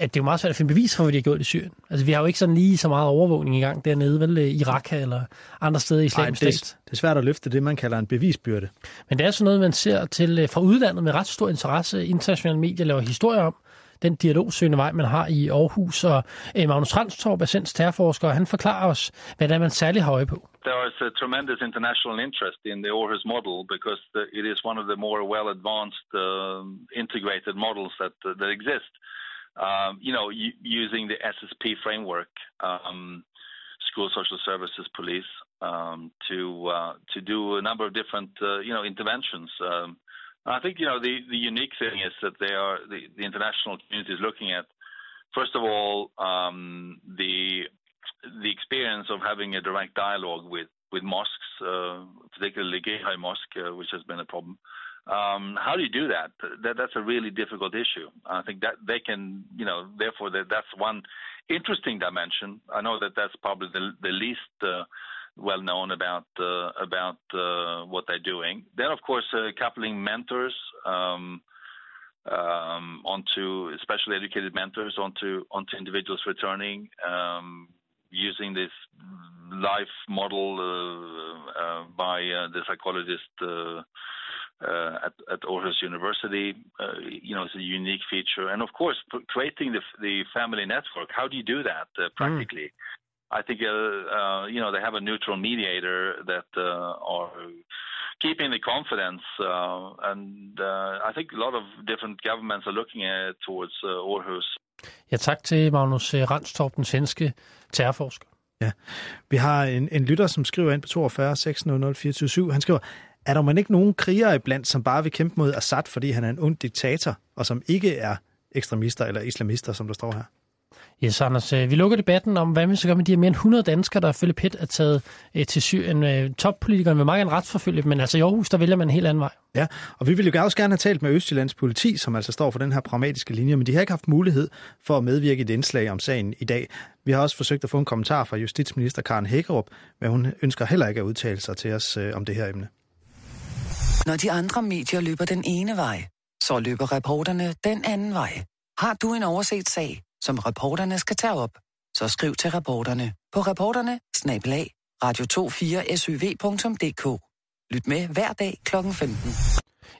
at det er jo meget svært at finde bevis for, hvad de har gjort i Syrien. Altså, vi har jo ikke sådan lige så meget overvågning i gang dernede, vel i Raqqa eller andre steder i islamisk det, stat. det er svært at løfte det, man kalder en bevisbyrde. Men det er sådan noget, man ser til øh, fra udlandet med ret stor interesse. Internationale medier laver historier om den dialogsøgende vej, man har i Aarhus. Og øh, Magnus Ranstorp er sendt terrorforsker, og han forklarer os, hvad det er, man særligt har øje på. There is a tremendous international interest in the Aarhus model because it is one of the more well-advanced, um, integrated models that uh, that exist. Um, you know, using the SSP framework, um, school social services, police, um, to uh, to do a number of different, uh, you know, interventions. Um, I think you know the the unique thing is that they are the, the international community is looking at first of all um, the the experience of having a direct dialogue with with mosques, uh, particularly Gehai Mosque, uh, which has been a problem. Um, how do you do that? that? That's a really difficult issue. I think that they can, you know, therefore that, that's one interesting dimension. I know that that's probably the, the least uh, well known about uh, about uh, what they're doing. Then, of course, uh, coupling mentors. Um, um, onto especially educated mentors onto onto individuals returning um, using this life model uh, uh, by uh, the psychologist uh, uh, at, at Aarhus University. Uh, you know, it's a unique feature, and of course, p- creating the the family network. How do you do that uh, practically? I think uh, uh, you know they have a neutral mediator that uh, are keeping the confidence, uh, and uh, I think a lot of different governments are looking at towards uh, Aarhus. Ja, tak til Magnus øh, Randstorp, den svenske terrorforsker. Ja. Vi har en, en lytter, som skriver ind på 42 600 427. Han skriver, er der man ikke nogen krigere iblandt, som bare vil kæmpe mod Assad, fordi han er en ond diktator, og som ikke er ekstremister eller islamister, som der står her? Yes, Anders, øh, vi lukker debatten om, hvad vi så gør med de her mere end 100 danskere, der ifølge PET er taget øh, til Syrien. Øh, toppolitikerne vil meget gerne retsforfølge, men altså i Aarhus, der vælger man en helt anden vej. Ja, og vi ville jo også gerne have talt med Østjyllands politi, som altså står for den her pragmatiske linje, men de har ikke haft mulighed for at medvirke i et indslag om sagen i dag. Vi har også forsøgt at få en kommentar fra justitsminister Karen Hækkerup, men hun ønsker heller ikke at udtale sig til os om det her emne. Når de andre medier løber den ene vej, så løber reporterne den anden vej. Har du en overset sag, som reporterne skal tage op, så skriv til reporterne på reporterne snablag radio24syv.dk. Lyt med hver dag kl. 15.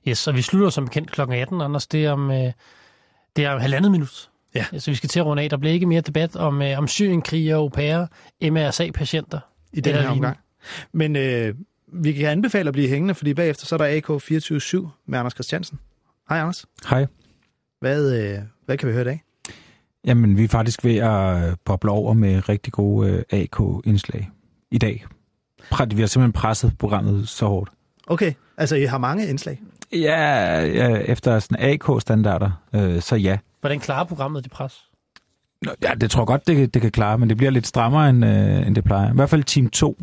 Yes, og vi slutter som bekendt kl. 18, Anders. Det er om, øh, det er om halvandet minut. Ja. Så vi skal til at runde af. Der bliver ikke mere debat om, øh, om Syrien-krigere, au pairer, MRSA-patienter. i den her lignende. omgang. Men øh, vi kan anbefale at blive hængende, fordi bagefter så er der AK 24-7 med Anders Christiansen. Hej Anders. Hej. Hvad, øh, hvad kan vi høre i dag? Jamen, vi er faktisk ved at øh, boble over med rigtig gode øh, AK-indslag i dag. Vi har simpelthen presset programmet så hårdt. Okay, altså I har mange indslag. Ja, ja efter sådan AK-standarder, øh, så ja. Hvordan klarer programmet det pres? Nå, Ja, det tror jeg godt, det, det kan klare, men det bliver lidt strammere, end, øh, end det plejer. I hvert fald team 2.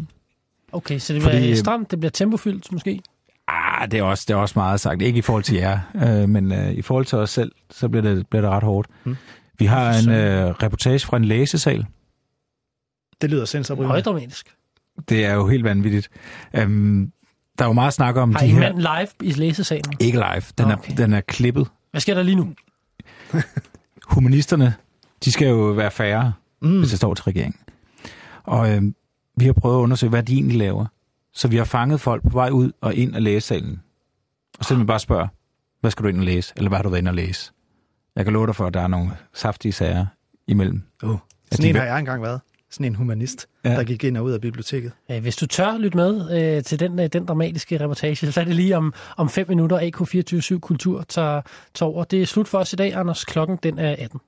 Okay, så det Fordi, bliver øh, stramt, det bliver tempofyldt måske? Ah, det er også, det er også meget sagt. Ikke i forhold til jer, øh, men øh, i forhold til os selv, så bliver det, bliver det ret hårdt. Mm. Vi har en øh, reportage fra en læsesal. Det lyder sensorbryggende. Højdramatisk. Det er jo helt vanvittigt. Øhm, der er jo meget snak om Har de I her... mand live i læsesalen? Ikke live. Den, Okay. er, den er klippet. Hvad sker der lige nu? humanisterne, de skal jo være færre, mm. hvis det står til regeringen. Og øh, vi har prøvet at undersøge, hvad de egentlig laver. Så vi har fanget folk på vej ud og ind af lægesalen. Og så bare spørger, hvad skal du ind og læse? Eller hvad har du været ind og læse? Jeg kan love dig for, at der er nogle saftige sager imellem. Uh, sådan en har jeg engang været. Sådan en humanist, ja. der gik ind og ud af biblioteket. Hvis du tør lytte med øh, til den, øh, den dramatiske reportage, så er det lige om, om fem minutter AK247 Kultur tager, tager over. Det er slut for os i dag, Anders. Klokken den er 18.